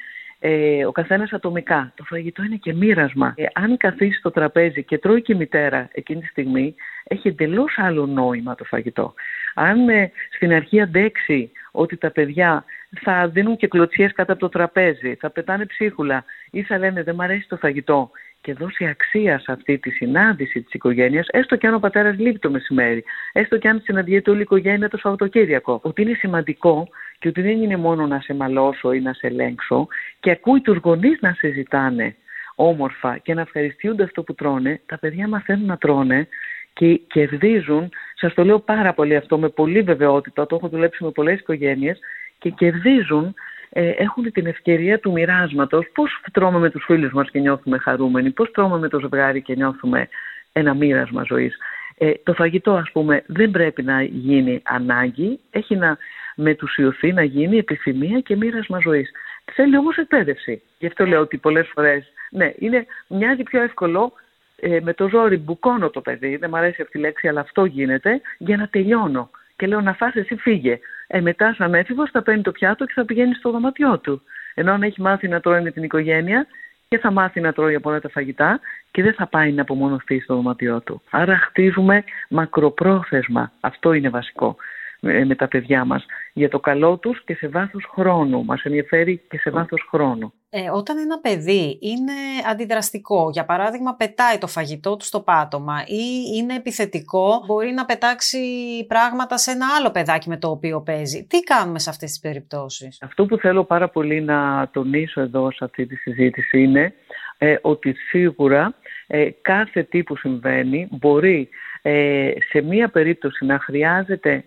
ε, ο καθένας ατομικά. Το φαγητό είναι και μοίρασμα. Ε, αν καθίσει στο τραπέζι και τρώει και η μητέρα εκείνη τη στιγμή, έχει εντελώς άλλο νόημα το φαγητό. Αν ε, στην αρχή αντέξει ότι τα παιδιά θα δίνουν και κλωτσιές κάτω από το τραπέζι, θα πετάνε ψίχουλα ή θα λένε δεν μ' αρέσει το φαγητό και δώσει αξία σε αυτή τη συνάντηση της οικογένειας, έστω και αν ο πατέρας λείπει το μεσημέρι, έστω και αν συναντιέται όλη η οικογένεια το Σαββατοκύριακο. Ότι είναι σημαντικό και ότι δεν είναι μόνο να σε μαλώσω ή να σε ελέγξω και ακούει τους γονείς να συζητάνε όμορφα και να ευχαριστούνται αυτό που τρώνε, τα παιδιά μαθαίνουν να τρώνε και κερδίζουν, σας το λέω πάρα πολύ αυτό με πολύ βεβαιότητα, το έχω δουλέψει με πολλές οικογένειες και κερδίζουν ε, έχουν την ευκαιρία του μοιράσματος. Πώς τρώμε με τους φίλους μας και νιώθουμε χαρούμενοι, πώς τρώμε με το ζευγάρι και νιώθουμε ένα μοίρασμα ζωής; Ε, το φαγητό, ας πούμε, δεν πρέπει να γίνει ανάγκη, έχει να μετουσιωθεί, να γίνει επιθυμία και μοίρασμα ζωής. Θέλει όμως εκπαίδευση. Γι' αυτό λέω ότι πολλές φορές, ναι, είναι, μοιάζει πιο εύκολο ε, με το ζόρι μπουκώνω το παιδί, δεν μου αρέσει αυτή η λέξη, αλλά αυτό γίνεται, για να τελειώνω. Και λέω να φας εσύ φύγε. Ε, μετά σαν έφηβος θα παίρνει το πιάτο και θα πηγαίνει στο δωμάτιό του. Ενώ αν έχει μάθει να τρώει με την οικογένεια και θα μάθει να τρώει από όλα τα φαγητά και δεν θα πάει να απομονωθεί στο δωμάτιό του. Άρα χτίζουμε μακροπρόθεσμα. Αυτό είναι βασικό με τα παιδιά μας για το καλό τους και σε βάθος χρόνου. Μας ενδιαφέρει και σε βάθος χρόνου. Ε, όταν ένα παιδί είναι αντιδραστικό, για παράδειγμα πετάει το φαγητό του στο πάτωμα ή είναι επιθετικό, μπορεί να πετάξει πράγματα σε ένα άλλο παιδάκι με το οποίο παίζει. Τι κάνουμε σε αυτές τις περιπτώσεις; Αυτό που θέλω πάρα πολύ να τονίσω εδώ σε αυτή τη συζήτηση είναι ε, ότι σίγουρα ε, κάθε τι που συμβαίνει μπορεί ε, σε μία περίπτωση να χρειάζεται ε,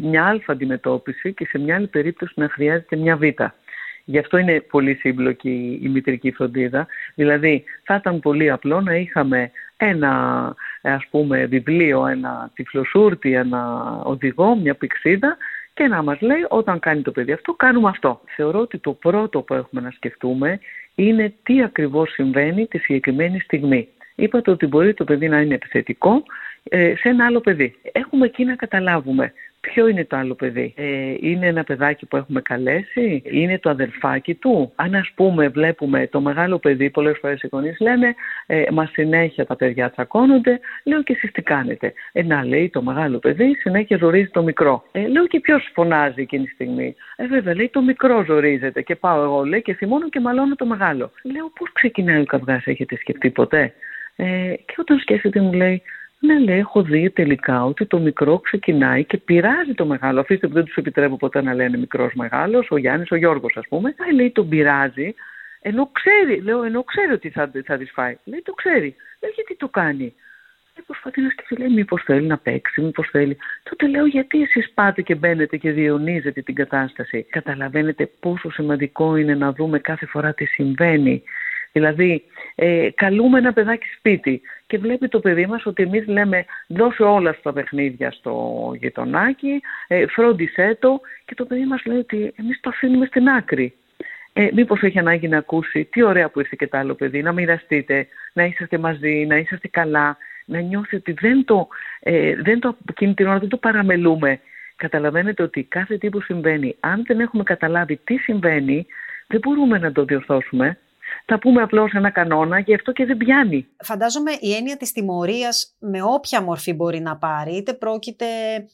μια αλφα αντιμετώπιση και σε μια άλλη περίπτωση να χρειάζεται μια β. Γι' αυτό είναι πολύ σύμπλοκη η μητρική φροντίδα. Δηλαδή, θα ήταν πολύ απλό να είχαμε ένα ας πούμε, βιβλίο, ένα τυφλοσούρτι, ένα οδηγό, μια πηξίδα και να μας λέει όταν κάνει το παιδί αυτό, κάνουμε αυτό. Θεωρώ ότι το πρώτο που έχουμε να σκεφτούμε είναι τι ακριβώς συμβαίνει τη συγκεκριμένη στιγμή. Είπατε ότι μπορεί το παιδί να είναι επιθετικό ε, σε ένα άλλο παιδί. Έχουμε εκεί να καταλάβουμε Ποιο είναι το άλλο παιδί; Ε, είναι ένα παιδάκι που έχουμε καλέσει, είναι το αδελφάκι του; Αν ας πούμε βλέπουμε το μεγάλο παιδί, πολλές φορές οι γονείς λένε ε, μα συνέχεια τα παιδιά τσακώνονται, λέω και εσείς τι κάνετε; Ε, να λέει το μεγάλο παιδί συνέχεια ζορίζει το μικρό. Ε, λέω και ποιος φωνάζει εκείνη τη στιγμή; Ε, βέβαια λέει το μικρό ζορίζεται και πάω εγώ λέει και θυμώνω και μαλώνω το μεγάλο. Λέω πώς ξεκινάει ο καυγάς, έχετε σκεφτεί ποτέ; Ε, και όταν σκέφτεται μου λέει ναι, λέει, έχω δει τελικά ότι το μικρό ξεκινάει και πειράζει το μεγάλο. Αφήστε που δεν τους επιτρέπω ποτέ να λένε μικρός μεγάλος, ο Γιάννης, ο Γιώργος, ας πούμε. Ε, λέει, τον πειράζει, ενώ ξέρει, λέω, ενώ ξέρει ότι θα, θα της φάει. Λέει, το ξέρει. Λέει, γιατί το κάνει; Ε, προσπαθεί να σκεφτεί, λέει, μήπως θέλει να παίξει, μήπως θέλει. Τότε λέω, γιατί εσείς πάτε και μπαίνετε και διαιωνίζετε την κατάσταση; Καταλαβαίνετε πόσο σημαντικό είναι να δούμε κάθε φορά τι συμβαίνει. Δηλαδή, ε, καλούμε ένα παιδάκι σπίτι και βλέπει το παιδί μας ότι εμείς λέμε δώσε όλα στα παιχνίδια στο γειτονάκι, ε, φρόντισέ το και το παιδί μας λέει ότι εμείς το αφήνουμε στην άκρη. Ε, μήπως έχει ανάγκη να ακούσει τι ωραία που ήρθε και το άλλο παιδί, να μοιραστείτε, να είσαστε μαζί, να είσαστε καλά, να νιώσει ότι δεν το, ε, δεν το, εκείνη την ώρα δεν το παραμελούμε. Καταλαβαίνετε ότι κάθε τι που συμβαίνει, αν δεν έχουμε καταλάβει τι συμβαίνει, δεν μπορούμε να το διορθώσουμε θα πούμε απλώς ένα κανόνα και αυτό και δεν πιάνει. Φαντάζομαι η έννοια της τιμωρίας με όποια μορφή μπορεί να πάρει, είτε πρόκειται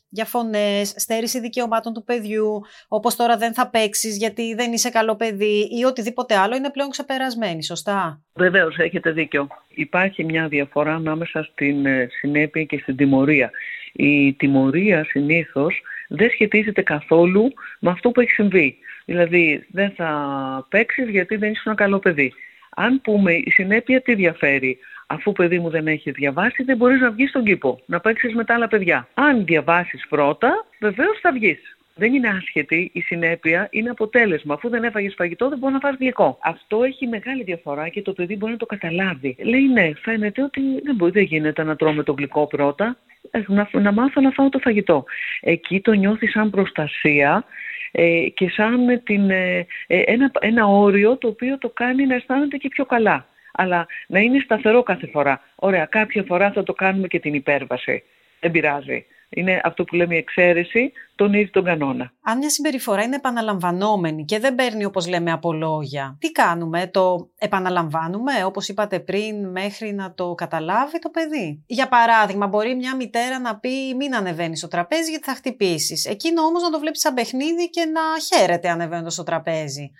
για φωνές, στέρηση δικαιωμάτων του παιδιού, όπως τώρα δεν θα παίξεις γιατί δεν είσαι καλό παιδί ή οτιδήποτε άλλο, είναι πλέον ξεπερασμένη, σωστά; Βεβαίως, έχετε δίκιο. Υπάρχει μια διαφορά ανάμεσα στην ε, συνέπεια και στην τιμωρία. Η τιμωρία συνήθως δεν σχετίζεται καθόλου με αυτό που έχει συμβεί. Δηλαδή δεν θα παίξεις γιατί δεν είσαι ένα καλό παιδί. Αν πούμε η συνέπεια τι διαφέρει; Αφού παιδί μου δεν έχει διαβάσει δεν μπορείς να βγεις στον κήπο, να παίξεις με τα άλλα παιδιά. Αν διαβάσεις πρώτα βεβαίως θα βγεις. Δεν είναι άσχετη η συνέπεια, είναι αποτέλεσμα. Αφού δεν έφαγες φαγητό, δεν μπορείς να φας γλυκό. Αυτό έχει μεγάλη διαφορά και το παιδί μπορεί να το καταλάβει. Λέει ναι, φαίνεται ότι δεν μπορεί, δεν γίνεται να τρώμε το γλυκό πρώτα. Ε, να, να μάθω να φάω το φαγητό. Εκεί το νιώθεις σαν προστασία ε, και σαν την, ε, ε, ένα, ένα όριο το οποίο το κάνει να αισθάνεται και πιο καλά. Αλλά να είναι σταθερό κάθε φορά. Ωραία, κάποια φορά θα το κάνουμε και την υπέρβαση. Δεν πειράζει είναι αυτό που λέμε η εξαίρεση, τονίζει τον κανόνα. Αν μια συμπεριφορά είναι επαναλαμβανόμενη και δεν παίρνει όπως λέμε από λόγια, τι κάνουμε, το επαναλαμβάνουμε όπως είπατε πριν μέχρι να το καταλάβει το παιδί; Για παράδειγμα μπορεί μια μητέρα να πει μην ανεβαίνεις στο τραπέζι γιατί θα χτυπήσεις. Εκείνο όμως να το βλέπει σαν παιχνίδι και να χαίρεται ανεβαίνοντας στο τραπέζι.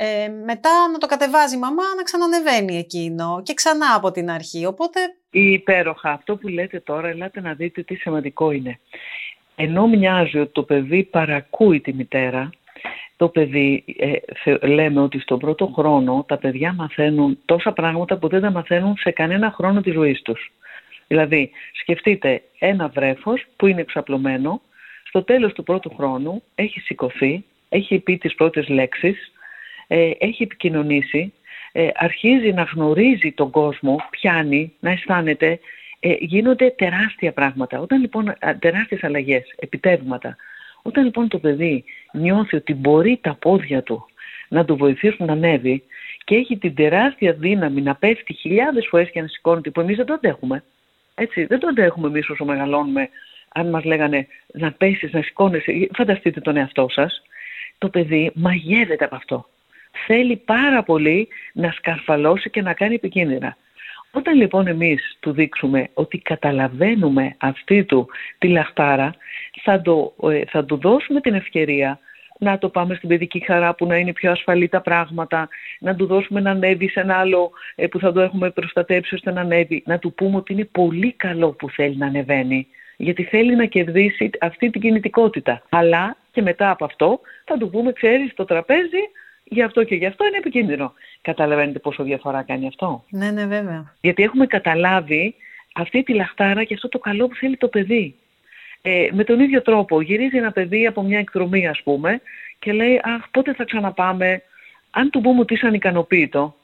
Ε, μετά να το κατεβάζει η μαμά να ξανανεβαίνει εκείνο και ξανά από την αρχή. Οπότε... Υπέροχα. Αυτό που λέτε τώρα, ελάτε να δείτε τι σημαντικό είναι. Ενώ μοιάζει ότι το παιδί παρακούει τη μητέρα, το παιδί, ε, λέμε ότι στον πρώτο χρόνο τα παιδιά μαθαίνουν τόσα πράγματα που δεν τα μαθαίνουν σε κανένα χρόνο της ζωής τους. Δηλαδή, σκεφτείτε ένα βρέφος που είναι εξαπλωμένο, στο τέλος του πρώτου χρόνου έχει σηκωθεί, έχει πει τις πρώτες λέξεις, ε, έχει επικοινωνήσει, ε, αρχίζει να γνωρίζει τον κόσμο, πιάνει, να αισθάνεται, ε, γίνονται τεράστια πράγματα. Όταν λοιπόν, τεράστιες αλλαγές, επιτεύγματα. Όταν λοιπόν το παιδί νιώθει ότι μπορεί τα πόδια του να του βοηθήσουν να ανέβει και έχει την τεράστια δύναμη να πέφτει χιλιάδες φορές και να σηκώνεται που εμείς δεν το αντέχουμε. Έτσι, δεν το αντέχουμε εμείς όσο μεγαλώνουμε αν μας λέγανε να πέσεις, να σηκώνεσαι, φανταστείτε τον εαυτό σας, το παιδί μαγεύεται από αυτό. Θέλει πάρα πολύ να σκαρφαλώσει και να κάνει επικίνδυνα. Όταν λοιπόν εμείς του δείξουμε ότι καταλαβαίνουμε αυτή του τη λαχτάρα, θα, το, ε, θα του δώσουμε την ευκαιρία να το πάμε στην παιδική χαρά που να είναι πιο ασφαλή τα πράγματα, να του δώσουμε να ανέβει σε ένα άλλο ε, που θα το έχουμε προστατέψει ώστε να ανέβει, να του πούμε ότι είναι πολύ καλό που θέλει να ανεβαίνει, γιατί θέλει να κερδίσει αυτή την κινητικότητα. Αλλά και μετά από αυτό θα του πούμε, ξέρεις, το τραπέζι γι' αυτό και γι' αυτό είναι επικίνδυνο. Καταλαβαίνετε πόσο διαφορά κάνει αυτό; Ναι, ναι, βέβαια. Γιατί έχουμε καταλάβει αυτή τη λαχτάρα και αυτό το καλό που θέλει το παιδί. Ε, με τον ίδιο τρόπο γυρίζει ένα παιδί από μια εκδρομή ας πούμε και λέει αχ πότε θα ξαναπάμε; Αν του πούμε ότι είσαι ανικανοποίητο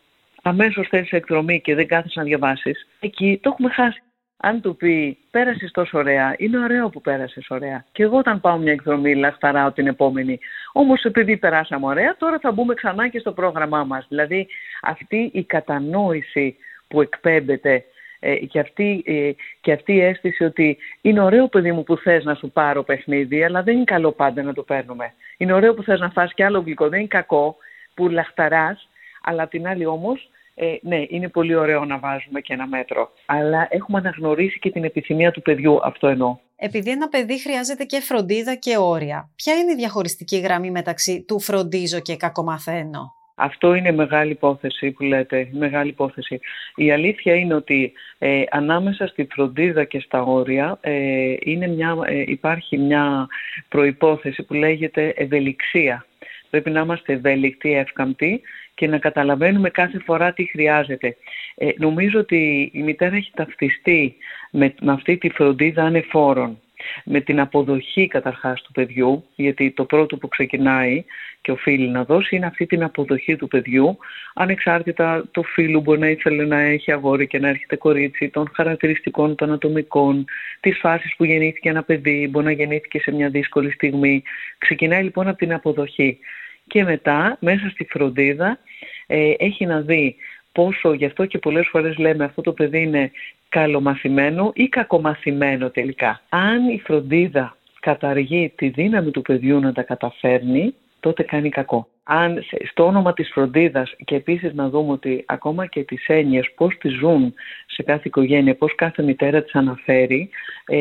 αμέσως θέλεις εκδρομή και δεν κάθεσαι να διαβάσεις εκεί το έχουμε χάσει αν του πει πέρασες τόσο ωραία, είναι ωραίο που πέρασες ωραία. Και εγώ όταν πάω μια εκδρομή λαχταράω την επόμενη. Όμως επειδή περάσαμε ωραία, τώρα θα μπούμε ξανά και στο πρόγραμμά μας. Δηλαδή αυτή η κατανόηση που εκπέμπεται ε, και, αυτή, ε, και αυτή η αίσθηση ότι είναι ωραίο παιδί μου που θες να σου πάρω παιχνίδι, αλλά δεν είναι καλό πάντα να το παίρνουμε. Είναι ωραίο που θες να φας και άλλο γλυκό, δεν είναι κακό που λαχταράς, αλλά απ' την άλλη όμως ε, ναι, είναι πολύ ωραίο να βάζουμε και ένα μέτρο. Αλλά έχουμε αναγνωρίσει και την επιθυμία του παιδιού, αυτό εννοώ. Επειδή ένα παιδί χρειάζεται και φροντίδα και όρια, ποια είναι η διαχωριστική γραμμή μεταξύ του φροντίζω και κακομαθαίνω; Αυτό είναι μεγάλη υπόθεση που λέτε, μεγάλη υπόθεση. Η αλήθεια είναι ότι ε, ανάμεσα στη φροντίδα και στα όρια ε, είναι μια, ε, υπάρχει μια προϋπόθεση που λέγεται ευελιξία. Πρέπει να είμαστε ευέλικτοι, εύκαμπτοι και να καταλαβαίνουμε κάθε φορά τι χρειάζεται. Ε, νομίζω ότι η μητέρα έχει ταυτιστεί με, με αυτή τη φροντίδα ανεφόρων με την αποδοχή καταρχάς του παιδιού, γιατί το πρώτο που ξεκινάει και οφείλει να δώσει είναι αυτή την αποδοχή του παιδιού, ανεξάρτητα το φίλου μπορεί να ήθελε να έχει αγόρι και να έρχεται κορίτσι, των χαρακτηριστικών, των ατομικών, της φάσης που γεννήθηκε ένα παιδί, μπορεί να γεννήθηκε σε μια δύσκολη στιγμή. Ξεκινάει λοιπόν από την αποδοχή. Και μετά, μέσα στη φροντίδα, ε, έχει να δει πόσο, γι' αυτό και πολλές φορές λέμε αυτό το παιδί είναι καλομαθημένο ή κακομαθημένο τελικά. Αν η φροντίδα καταργεί τη δύναμη του παιδιού να τα καταφέρνει, τότε κάνει κακό. Αν στο όνομα της φροντίδας και επίσης να δούμε ότι ακόμα και τις έννοιες πώς τις ζουν σε κάθε οικογένεια, πώς κάθε μητέρα τις αναφέρει, ε,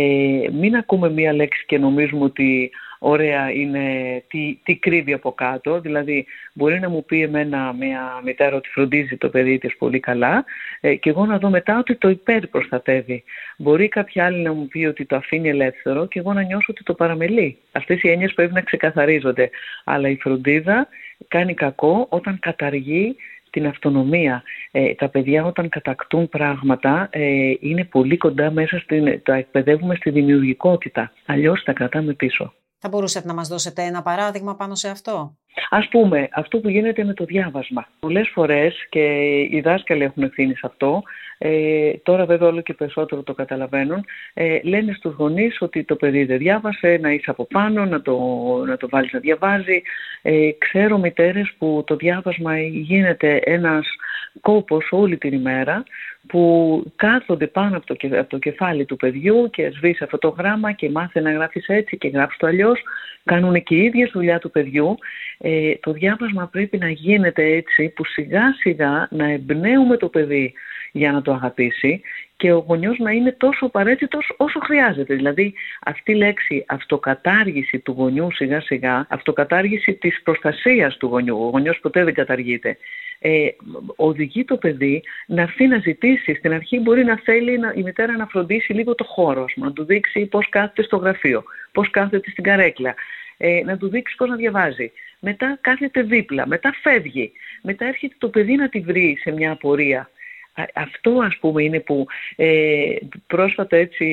μην ακούμε μία λέξη και νομίζουμε ότι ωραία είναι τι, τι κρύβει από κάτω. Δηλαδή μπορεί να μου πει εμένα μια μητέρα ότι φροντίζει το παιδί της πολύ καλά ε, και εγώ να δω μετά ότι το υπερπροστατεύει. Μπορεί κάποια άλλη να μου πει ότι το αφήνει ελεύθερο και εγώ να νιώσω ότι το παραμελεί. Αυτές οι έννοιες πρέπει να ξεκαθαρίζονται. Αλλά η φροντίδα κάνει κακό όταν καταργεί την αυτονομία. Ε, τα παιδιά όταν κατακτούν πράγματα ε, είναι πολύ κοντά μέσα στην, τα εκπαιδεύουμε στη δημιουργικότητα. Αλλιώς τα κρατάμε πίσω. Θα μπορούσατε να μας δώσετε ένα παράδειγμα πάνω σε αυτό; Ας πούμε, αυτό που γίνεται με το διάβασμα. Πολλές φορές και οι δάσκαλοι έχουν ευθύνη σε αυτό, ε, τώρα βέβαια όλο και περισσότερο το καταλαβαίνουν, ε, λένε στους γονείς ότι το παιδί δεν διάβασε, να είσαι από πάνω, να το, να το βάλεις να διαβάζει. Ε, ξέρω μητέρες που το διάβασμα γίνεται ένας κόπος όλη την ημέρα, που κάθονται πάνω από το, από το κεφάλι του παιδιού και σβήσει αυτό το γράμμα και μάθε να γράφεις έτσι και γράψει το αλλιώς. Κάνουν και οι ίδιες δουλειά του παιδιού. Ε, το διάβασμα πρέπει να γίνεται έτσι που σιγά σιγά να εμπνέουμε το παιδί για να το αγαπήσει και ο γονιός να είναι τόσο απαραίτητος όσο χρειάζεται. Δηλαδή αυτή η λέξη αυτοκατάργηση του γονιού σιγά σιγά, αυτοκατάργηση της προστασίας του γονιού, ο γονιός ποτέ δεν καταργείται, ε, οδηγεί το παιδί να έρθει να ζητήσει. Στην αρχή μπορεί να θέλει να, η μητέρα να φροντίσει λίγο το χώρος, να του δείξει πώς κάθεται στο γραφείο, πώς κάθεται στην καρέκλα, ε, να του δείξει πώς να διαβάζει. Μετά κάθεται δίπλα, μετά φεύγει, μετά έρχεται το παιδί να τη βρει σε μια απορία. Αυτό ας πούμε είναι που ε, πρόσφατα έτσι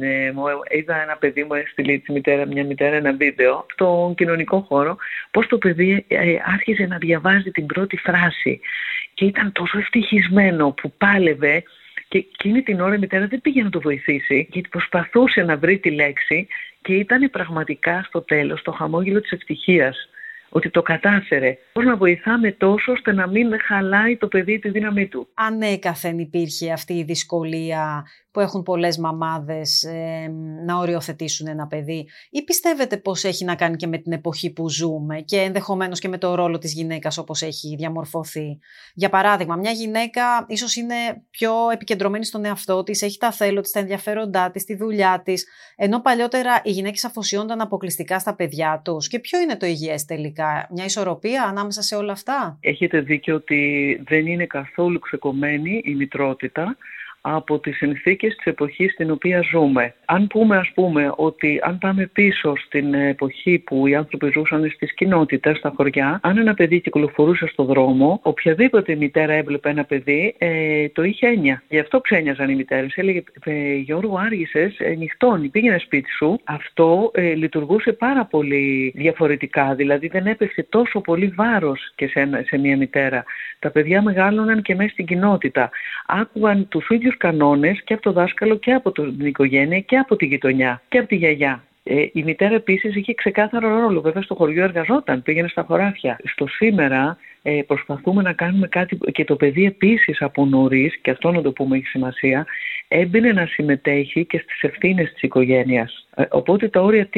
ε, είδα ένα παιδί μου έστειλε τη μητέρα, μια μητέρα ένα βίντεο στον κοινωνικό χώρο πως το παιδί ε, άρχισε να διαβάζει την πρώτη φράση. Και ήταν τόσο ευτυχισμένο που πάλευε. Και εκείνη την ώρα η μητέρα δεν πήγε να το βοηθήσει γιατί προσπαθούσε να βρει τη λέξη και ήταν πραγματικά στο τέλος το χαμόγελο της ευτυχίας ότι το κατάφερε. Πώς να βοηθάμε τόσο ώστε να μην χαλάει το παιδί τη δύναμή του; Ανέκαθεν υπήρχε αυτή η δυσκολία που έχουν πολλές μαμάδες ε, να οριοθετήσουν ένα παιδί; Ή πιστεύετε πως έχει να κάνει και με την εποχή που ζούμε και ενδεχομένως και με το ρόλο της γυναίκας όπως έχει διαμορφωθεί; Για παράδειγμα, μια γυναίκα ίσως είναι πιο επικεντρωμένη στον εαυτό της, έχει τα θέλω της, τα ενδιαφέροντά της, τη δουλειά της, ενώ παλιότερα οι γυναίκες αφοσιόνταν αποκλειστικά στα παιδιά τους. Και ποιο είναι το υγιές τελικά, μια ισορροπία ανάμεσα σε όλα αυτά; Έχετε δίκιο ότι δεν είναι καθόλου ξεκομμένη η μητρότητα από τις συνθήκες της εποχής στην οποία ζούμε. Αν πούμε ας πούμε ότι αν πάμε πίσω στην εποχή που οι άνθρωποι ζούσαν στις κοινότητες, στα χωριά, αν ένα παιδί κυκλοφορούσε στο δρόμο, οποιαδήποτε μητέρα έβλεπε ένα παιδί, ε, το είχε έννοια. Γι' αυτό ξένιαζαν οι μητέρες. Έλεγε ε, Γιώργο άργησες, ε, νυχτώνει, πήγαινε σπίτι σου. Αυτό ε, λειτουργούσε πάρα πολύ διαφορετικά, δηλαδή δεν έπεσε τόσο πολύ βάρος και σε, σε μια μητέρα. Τα παιδιά μεγάλωναν και μέσα στην κοινότητα. Άκουγαν τους ίδιους κανόνες και από το δάσκαλο και από την οικογένεια και από τη γειτονιά και από τη γιαγιά. Ε, η μητέρα επίσης είχε ξεκάθαρο ρόλο. Βέβαια στο χωριό εργαζόταν, πήγαινε στα χωράφια. Στο σήμερα ε, προσπαθούμε να κάνουμε κάτι και το παιδί επίσης από νωρίς, και αυτό να το πούμε έχει σημασία, έμπαινε να συμμετέχει και στις ευθύνες της οικογένειας. Ε, οπότε τα όρια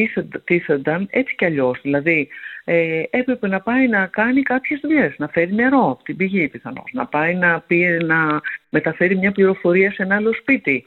τίθενταν έτσι κι αλλιώς. Δηλαδή ε, έπρεπε να πάει να κάνει κάποιες δουλειές, να φέρει νερό από την πηγή πιθανώς, να πάει να, πει, να μεταφέρει μια πληροφορία σε ένα άλλο σπίτι.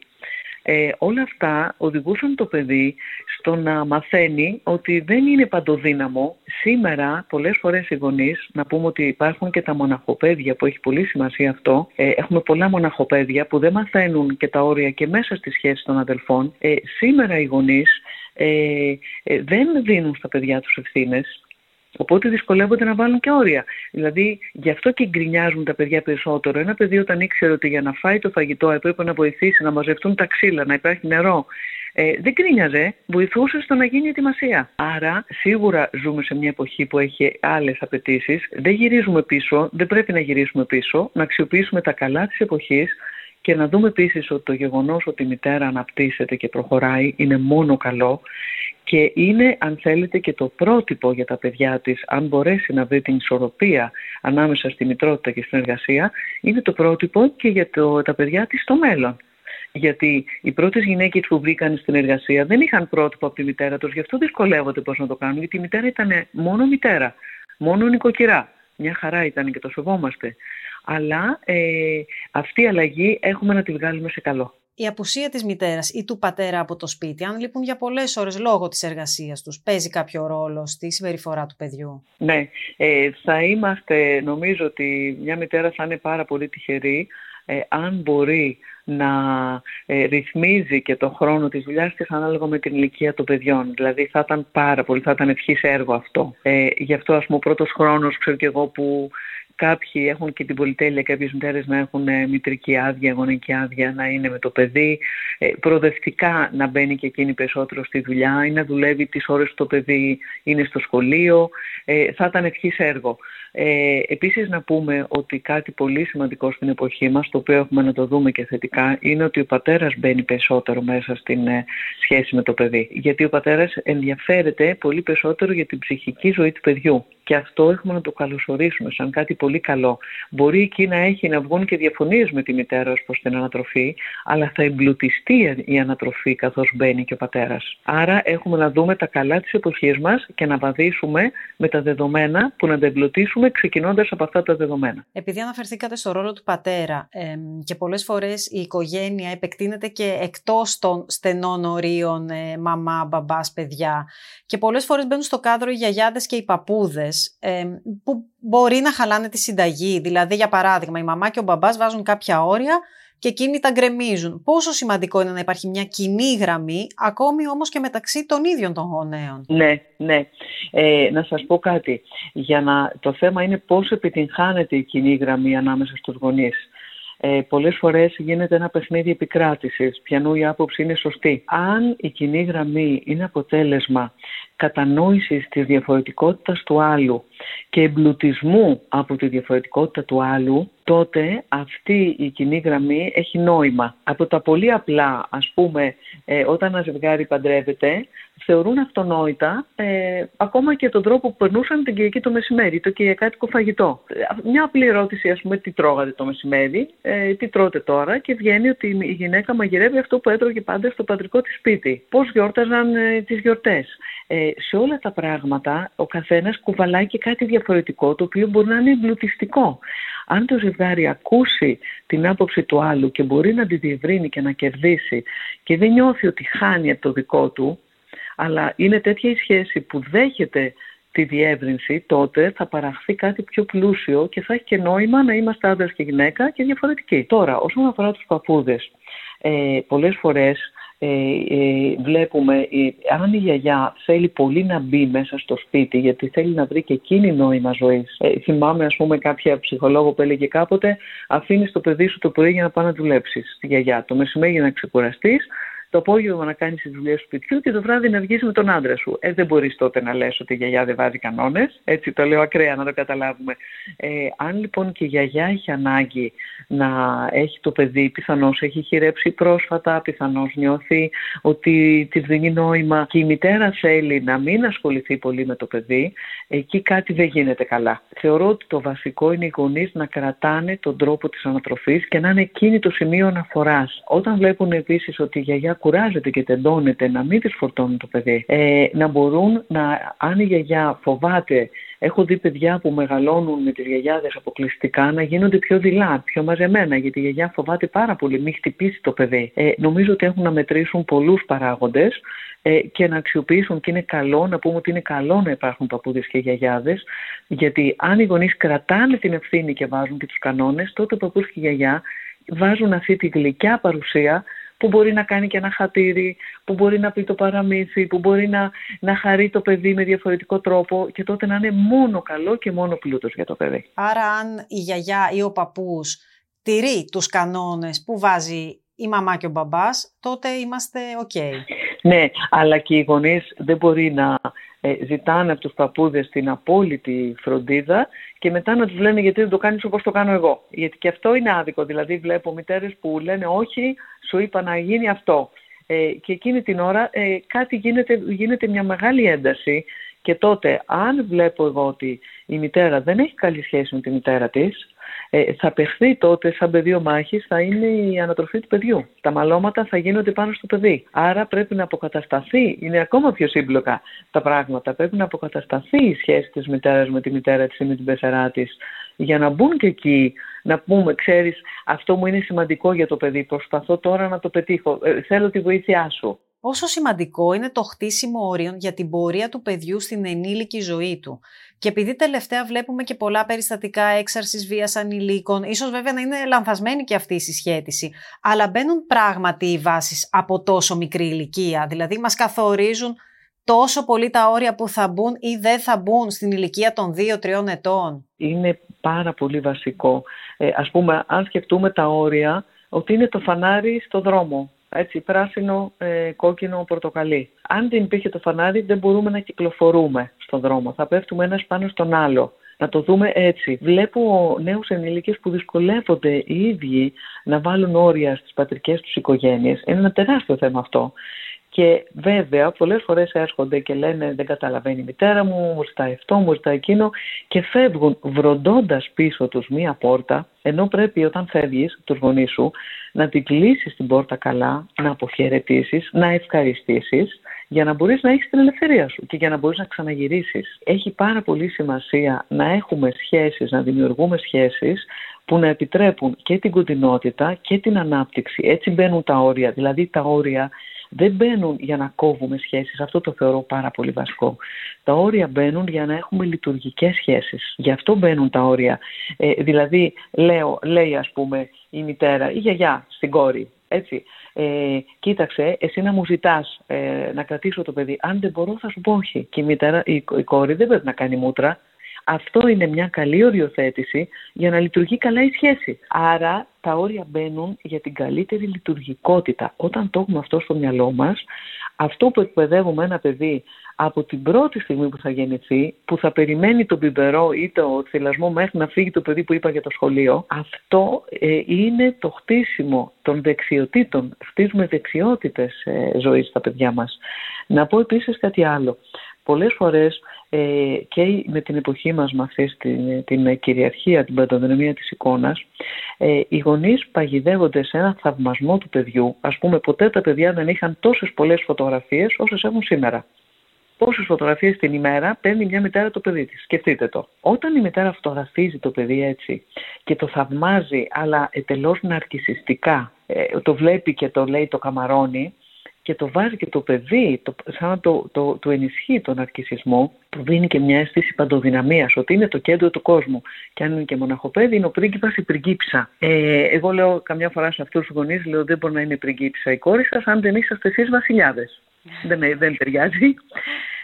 Ε, όλα αυτά οδηγούσαν το παιδί στο να μαθαίνει ότι δεν είναι παντοδύναμο. Σήμερα πολλές φορές οι γονείς, να πούμε ότι υπάρχουν και τα μοναχοπέδια που έχει πολύ σημασία αυτό, ε, έχουμε πολλά μοναχοπέδια που δεν μαθαίνουν και τα όρια και μέσα στη σχέση των αδελφών. Ε, σήμερα οι γονείς ε, ε, δεν δίνουν στα παιδιά τους ευθύνες Οπότε δυσκολεύονται να βάλουν και όρια. Δηλαδή, γι' αυτό και γκρινιάζουν τα παιδιά περισσότερο. Ένα παιδί, όταν ήξερε ότι για να φάει το φαγητό έπρεπε να βοηθήσει να μαζευτούν τα ξύλα, να υπάρχει νερό, ε, δεν γκρίνιαζε, βοηθούσε στο να γίνει ετοιμασία. Άρα, σίγουρα ζούμε σε μια εποχή που έχει άλλες απαιτήσεις. Δεν γυρίζουμε πίσω, δεν πρέπει να γυρίσουμε πίσω, να αξιοποιήσουμε τα καλά της εποχής και να δούμε επίσης ότι το γεγονός ότι η μητέρα αναπτύσσεται και προχωράει είναι μόνο καλό και είναι αν θέλετε και το πρότυπο για τα παιδιά της αν μπορέσει να βρει την ισορροπία ανάμεσα στη μητρότητα και στην εργασία είναι το πρότυπο και για το, τα παιδιά της στο μέλλον. Γιατί οι πρώτες γυναίκες που βρήκαν στην εργασία δεν είχαν πρότυπο από τη μητέρα τους, γι' αυτό δυσκολεύονται πώς να το κάνουν, γιατί η μητέρα ήταν μόνο μητέρα, μόνο νοικοκυρά. Μια χαρά ήταν και το σεβόμαστε. Αλλά ε, αυτή η αλλαγή έχουμε να τη βγάλουμε σε καλό η απουσία της μητέρας ή του πατέρα από το σπίτι, αν λείπουν για πολλές ώρες λόγω της εργασίας τους, παίζει κάποιο ρόλο στη συμπεριφορά του παιδιού; Ναι, ε, θα είμαστε, νομίζω ότι μια μητέρα θα είναι πάρα πολύ τυχερή ε, αν μπορεί να ε, ρυθμίζει και το χρόνο της δουλειάς της ανάλογα με την ηλικία των παιδιών. Δηλαδή θα ήταν πάρα πολύ, θα ήταν ευχής έργο αυτό. Ε, γι' αυτό ας πούμε ο πρώτος χρόνος, ξέρω και εγώ που Κάποιοι έχουν και την πολυτέλεια, κάποιες μητέρες να έχουν ε, μητρική άδεια, γονική άδεια, να είναι με το παιδί. Ε, προοδευτικά να μπαίνει και εκείνη περισσότερο στη δουλειά ή να δουλεύει τις ώρες που το παιδί είναι στο σχολείο. Ε, θα ήταν ευχής έργο. Ε, επίσης να πούμε ότι κάτι πολύ σημαντικό στην εποχή μας, το οποίο έχουμε να το δούμε και θετικά, είναι ότι ο πατέρας μπαίνει περισσότερο μέσα στην ε, σχέση με το παιδί. Γιατί ο πατέρας ενδιαφέρεται πολύ περισσότερο για την ψυχική ζωή του παιδιού. Και αυτό έχουμε να το καλωσορίσουμε σαν κάτι πολύ καλό. Μπορεί εκεί να έχει να βγουν και διαφωνίες με τη μητέρα ως προς την ανατροφή, αλλά θα εμπλουτιστεί η ανατροφή καθώς μπαίνει και ο πατέρας. Άρα έχουμε να δούμε τα καλά της εποχής μας και να βαδίσουμε με τα δεδομένα που να τα εμπλουτίσουμε ξεκινώντας από αυτά τα δεδομένα. Επειδή αναφερθήκατε στο ρόλο του πατέρα ε, και πολλές φορές η οικογένεια επεκτείνεται και εκτός των στενών ορίων ε, μαμά, μπαμπάς, παιδιά και πολλές φορές μπαίνουν στο κάδρο οι γιαγιάδες και οι παππούδες που μπορεί να χαλάνε τη συνταγή. Δηλαδή, για παράδειγμα, η μαμά και ο μπαμπάς βάζουν κάποια όρια και εκείνοι τα γκρεμίζουν. Πόσο σημαντικό είναι να υπάρχει μια κοινή γραμμή, ακόμη όμως και μεταξύ των ίδιων των γονέων. Ναι, ναι. Ε, να σας πω κάτι. Για να, το θέμα είναι πώς επιτυγχάνεται η κοινή γραμμή ανάμεσα στους γονείς. Ε, πολλές φορές γίνεται ένα παιχνίδι επικράτησης, πιανού η άποψη είναι σωστή. Αν η κοινή γραμμή είναι αποτέλεσμα κατανόησης της διαφορετικότητας του άλλου και εμπλουτισμού από τη διαφορετικότητα του άλλου, τότε αυτή η κοινή γραμμή έχει νόημα. Από τα πολύ απλά, ας πούμε, ε, όταν ένα ζευγάρι παντρεύεται, θεωρούν αυτονόητα ε, ακόμα και τον τρόπο που περνούσαν την Κυριακή το μεσημέρι, το κυριακάτικο φαγητό. Μια απλή ερώτηση, ας πούμε, τι τρώγατε το μεσημέρι, ε, τι τρώτε τώρα και βγαίνει ότι η γυναίκα μαγειρεύει αυτό που έτρωγε πάντα στο πατρικό της σπίτι. Πώς γιόρταζαν ε, τις γιορτές. Ε, σε όλα τα πράγματα ο καθένας κουβαλάει και κάτι διαφορετικό το οποίο μπορεί να είναι εμπλουτιστικό. Αν το ζευγάρι ακούσει την άποψη του άλλου και μπορεί να τη διευρύνει και να κερδίσει και δεν νιώθει ότι χάνει από το δικό του, αλλά είναι τέτοια η σχέση που δέχεται τη διεύρυνση, τότε θα παραχθεί κάτι πιο πλούσιο και θα έχει και νόημα να είμαστε άντρας και γυναίκα και διαφορετικοί. Τώρα, όσον αφορά τους παππούδες, ε, πολλές φορές ε, ε, βλέπουμε ε, αν η γιαγιά θέλει πολύ να μπει μέσα στο σπίτι γιατί θέλει να βρει και εκείνη νόημα ζωής. Ε, θυμάμαι ας πούμε κάποια ψυχολόγο που έλεγε κάποτε αφήνεις το παιδί σου το πρωί για να πάει να δουλέψεις τη γιαγιά. Το μεσημέρι για να ξεκουραστείς το απόγευμα να κάνεις τι δουλειέ του σπιτιού και το βράδυ να βγεις με τον άντρα σου. Ε, δεν μπορείς τότε να λες ότι η γιαγιά δεν βάζει κανόνες. Έτσι το λέω ακραία να το καταλάβουμε. Ε, αν λοιπόν και η γιαγιά έχει ανάγκη να έχει το παιδί, πιθανώς έχει χειρέψει πρόσφατα, πιθανώς νιώθει ότι της δίνει νόημα και η μητέρα θέλει να μην ασχοληθεί πολύ με το παιδί, εκεί κάτι δεν γίνεται καλά. Θεωρώ ότι το βασικό είναι οι γονείς να κρατάνε τον τρόπο της ανατροφής και να είναι εκείνη το σημείο αναφοράς. Όταν βλέπουν επίσης ότι η γιαγιά κουράζεται και τεντώνεται να μην της φορτώνουν το παιδί. Ε, να μπορούν να, αν η γιαγιά φοβάται Έχω δει παιδιά που μεγαλώνουν με τις γιαγιάδες αποκλειστικά να γίνονται πιο δειλά, πιο μαζεμένα, γιατί η γιαγιά φοβάται πάρα πολύ, μην χτυπήσει το παιδί. Ε, νομίζω ότι έχουν να μετρήσουν πολλούς παράγοντες ε, και να αξιοποιήσουν και είναι καλό, να πούμε ότι είναι καλό να υπάρχουν παππούδες και γιαγιάδες, γιατί αν οι γονείς κρατάνε την ευθύνη και βάζουν και τους κανόνες, τότε ο παππούς και η γιαγιά βάζουν αυτή τη γλυκιά παρουσία που μπορεί να κάνει και ένα χατήρι, που μπορεί να πει το παραμύθι, που μπορεί να, να χαρεί το παιδί με διαφορετικό τρόπο και τότε να είναι μόνο καλό και μόνο πλούτος για το παιδί. Άρα αν η γιαγιά ή ο παππούς τηρεί τους κανόνες που βάζει η μαμά και ο μπαμπάς, τότε είμαστε οκ. Ναι, αλλά και οι γονείς δεν μπορεί να ε, ζητάνε από τους παππούδες την απόλυτη φροντίδα και μετά να τους λένε γιατί δεν το κάνεις όπως το κάνω εγώ. Γιατί και αυτό είναι άδικο. Δηλαδή βλέπω μητέρες που λένε όχι, σου είπα να γίνει αυτό. Ε, και εκείνη την ώρα ε, κάτι γίνεται, γίνεται μια μεγάλη ένταση και τότε αν βλέπω εγώ ότι η μητέρα δεν έχει καλή σχέση με τη μητέρα της, ε, θα παιχθεί τότε σαν πεδίο μάχης θα είναι η ανατροφή του παιδιού. Τα μαλώματα θα γίνονται πάνω στο παιδί. Άρα πρέπει να αποκατασταθεί, είναι ακόμα πιο σύμπλοκα τα πράγματα, πρέπει να αποκατασταθεί η σχέση της μητέρας με τη μητέρα της ή με την πεθερά της. Για να μπουν και εκεί να πούμε, ξέρεις, αυτό μου είναι σημαντικό για το παιδί, προσπαθώ τώρα να το πετύχω, ε, θέλω τη βοήθειά σου πόσο σημαντικό είναι το χτίσιμο όριων για την πορεία του παιδιού στην ενήλικη ζωή του. Και επειδή τελευταία βλέπουμε και πολλά περιστατικά έξαρσης βίας ανηλίκων, ίσως βέβαια να είναι λανθασμένη και αυτή η συσχέτιση, αλλά μπαίνουν πράγματι οι βάσεις από τόσο μικρή ηλικία, δηλαδή μας καθορίζουν τόσο πολύ τα όρια που θα μπουν ή δεν θα μπουν στην ηλικία των 2-3 ετών. Είναι πάρα πολύ βασικό. Ε, ας πούμε, αν σκεφτούμε τα όρια, ότι είναι το φανάρι στο δρόμο έτσι, πράσινο, ε, κόκκινο, πορτοκαλί. Αν δεν υπήρχε το φανάρι δεν μπορούμε να κυκλοφορούμε στον δρόμο. Θα πέφτουμε ένας πάνω στον άλλο. Να το δούμε έτσι. Βλέπω νέους ενήλικες που δυσκολεύονται οι ίδιοι να βάλουν όρια στις πατρικές τους οικογένειες. Είναι ένα τεράστιο θέμα αυτό. Και βέβαια πολλές φορές έρχονται και λένε δεν καταλαβαίνει η μητέρα μου, μου ζητάει αυτό, μου ζητάει εκείνο και φεύγουν βροντώντας πίσω τους μία πόρτα ενώ πρέπει όταν φεύγεις τους γονείς σου να την κλείσεις την πόρτα καλά, να αποχαιρετήσεις, να ευχαριστήσεις για να μπορείς να έχεις την ελευθερία σου και για να μπορείς να ξαναγυρίσεις. Έχει πάρα πολύ σημασία να έχουμε σχέσεις, να δημιουργούμε σχέσεις που να επιτρέπουν και την κοντινότητα και την ανάπτυξη. Έτσι μπαίνουν τα όρια, δηλαδή τα όρια δεν μπαίνουν για να κόβουμε σχέσεις. Αυτό το θεωρώ πάρα πολύ βασικό. Τα όρια μπαίνουν για να έχουμε λειτουργικές σχέσεις. Γι' αυτό μπαίνουν τα όρια. Ε, δηλαδή, λέω, λέει ας πούμε η μητέρα, η γιαγιά στην κόρη, έτσι. Ε, κοίταξε, εσύ να μου ζητάς ε, να κρατήσω το παιδί. Αν δεν μπορώ, θα σου πω όχι. Και η, μητέρα, η, η κόρη δεν πρέπει να κάνει μούτρα. Αυτό είναι μια καλή οριοθέτηση για να λειτουργεί καλά η σχέση. Άρα τα όρια μπαίνουν για την καλύτερη λειτουργικότητα. Όταν το έχουμε αυτό στο μυαλό μας, αυτό που εκπαιδεύουμε ένα παιδί από την πρώτη στιγμή που θα γεννηθεί, που θα περιμένει τον πιπερό ή το θυλασμό μέχρι να φύγει το παιδί που είπα για το σχολείο, αυτό ε, είναι το χτίσιμο των δεξιοτήτων. Χτίζουμε δεξιότητες ε, ζωής στα παιδιά μας. Να πω επίσης κάτι άλλο. Πολλές φορές ε, και με την εποχή μας με αυτή την, την κυριαρχία, την παντοδυναμία της εικόνας, ε, οι γονείς παγιδεύονται σε ένα θαυμασμό του παιδιού. Ας πούμε ποτέ τα παιδιά δεν είχαν τόσες πολλές φωτογραφίες όσες έχουν σήμερα. Πόσες φωτογραφίες την ημέρα παίρνει μια μητέρα το παιδί της. Σκεφτείτε το. Όταν η μητέρα φωτογραφίζει το παιδί έτσι και το θαυμάζει, αλλά εντελώς ναρκισιστικά, ε, το βλέπει και το λέει το καμαρώνει, και το βάζει και το παιδί, το, σαν να το, το, το ενισχύει τον αρκισισμό, που δίνει και μια αίσθηση παντοδυναμίας, ότι είναι το κέντρο του κόσμου. Και αν είναι και μοναχοπέδι, είναι ο πρίγκιπας η πριγκίψα. Ε, εγώ λέω καμιά φορά σε αυτούς τους γονείς, λέω δεν μπορεί να είναι πριγκίψα η κόρη σας, αν δεν είσαστε εσείς βασιλιάδες. δεν, δεν ταιριάζει.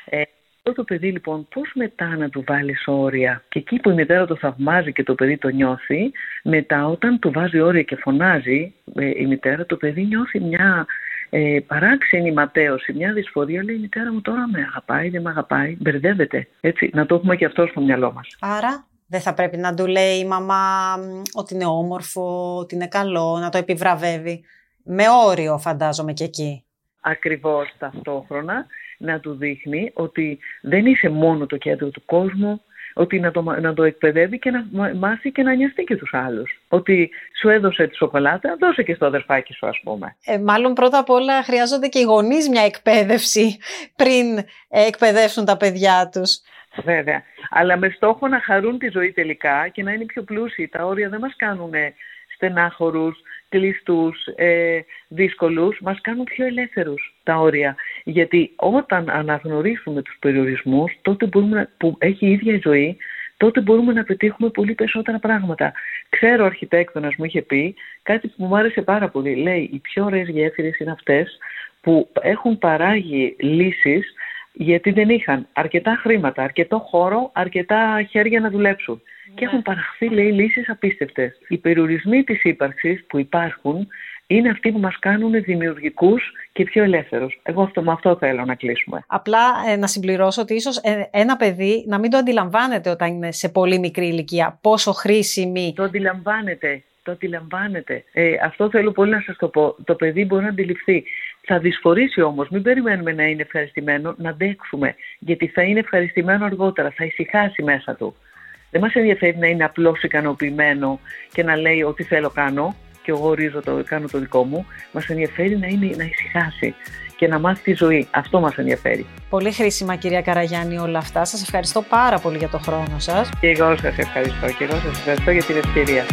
Ε, αυτό το παιδί λοιπόν πώς μετά να του βάλεις όρια; Και εκεί που η μητέρα το θαυμάζει και το παιδί το νιώθει μετά όταν του βάζει όρια και φωνάζει ε, η μητέρα το παιδί νιώθει μια ε, παράξενη ματέωση, μια δυσφορία, λέει η μητέρα μου τώρα με αγαπάει, δεν με αγαπάει, μπερδεύεται. Έτσι, να το έχουμε και αυτό στο μυαλό μας. Άρα δεν θα πρέπει να του λέει η μαμά ότι είναι όμορφο, ότι είναι καλό, να το επιβραβεύει. Με όριο φαντάζομαι και εκεί. Ακριβώς ταυτόχρονα να του δείχνει ότι δεν είσαι μόνο το κέντρο του κόσμου, ότι να το, να το εκπαιδεύει και να μάθει και να νοιαστεί και τους άλλους. Ότι σου έδωσε τη σοκολάτα, δώσε και στο αδερφάκι σου ας πούμε. Ε, μάλλον πρώτα απ' όλα χρειάζονται και οι γονείς μια εκπαίδευση πριν ε, εκπαιδεύσουν τα παιδιά τους. Βέβαια. Αλλά με στόχο να χαρούν τη ζωή τελικά και να είναι πιο πλούσιοι. Τα όρια δεν μας κάνουν στενάχωρους, κλειστούς, ε, δύσκολους, μας κάνουν πιο ελεύθερους τα όρια. Γιατί όταν αναγνωρίσουμε τους περιορισμούς, τότε μπορούμε που έχει η ίδια η ζωή, τότε μπορούμε να πετύχουμε πολύ περισσότερα πράγματα. Ξέρω ο αρχιτέκτονας μου είχε πει κάτι που μου άρεσε πάρα πολύ. Λέει, οι πιο ωραίες γέφυρες είναι αυτές που έχουν παράγει λύσεις γιατί δεν είχαν αρκετά χρήματα, αρκετό χώρο, αρκετά χέρια να δουλέψουν. Ναι. Και έχουν παραχθεί, λέει, λύσεις απίστευτες. Οι περιορισμοί της ύπαρξης που υπάρχουν είναι αυτοί που μας κάνουν δημιουργικούς και πιο ελεύθερους. Εγώ αυτό, με αυτό θέλω να κλείσουμε. Απλά ε, να συμπληρώσω ότι ίσως ε, ένα παιδί να μην το αντιλαμβάνεται όταν είναι σε πολύ μικρή ηλικία πόσο χρήσιμη. Το αντιλαμβάνεται. Το αντιλαμβάνεται. Ε, αυτό θέλω πολύ να σας το πω. Το παιδί μπορεί να αντιληφθεί. Θα δυσφορήσει όμως. Μην περιμένουμε να είναι ευχαριστημένο, να αντέξουμε. Γιατί θα είναι ευχαριστημένο αργότερα. Θα ησυχάσει μέσα του. Δεν μας ενδιαφέρει να είναι απλώς ικανοποιημένο και να λέει ότι θέλω κάνω και εγώ ορίζω το, κάνω το δικό μου. Μας ενδιαφέρει να, είναι, να ησυχάσει και να μάθει τη ζωή. Αυτό μας ενδιαφέρει. Πολύ χρήσιμα κυρία Καραγιάννη όλα αυτά. Σας ευχαριστώ πάρα πολύ για το χρόνο σας. Και εγώ σας ευχαριστώ και εγώ σας ευχαριστώ για την ευκαιρία.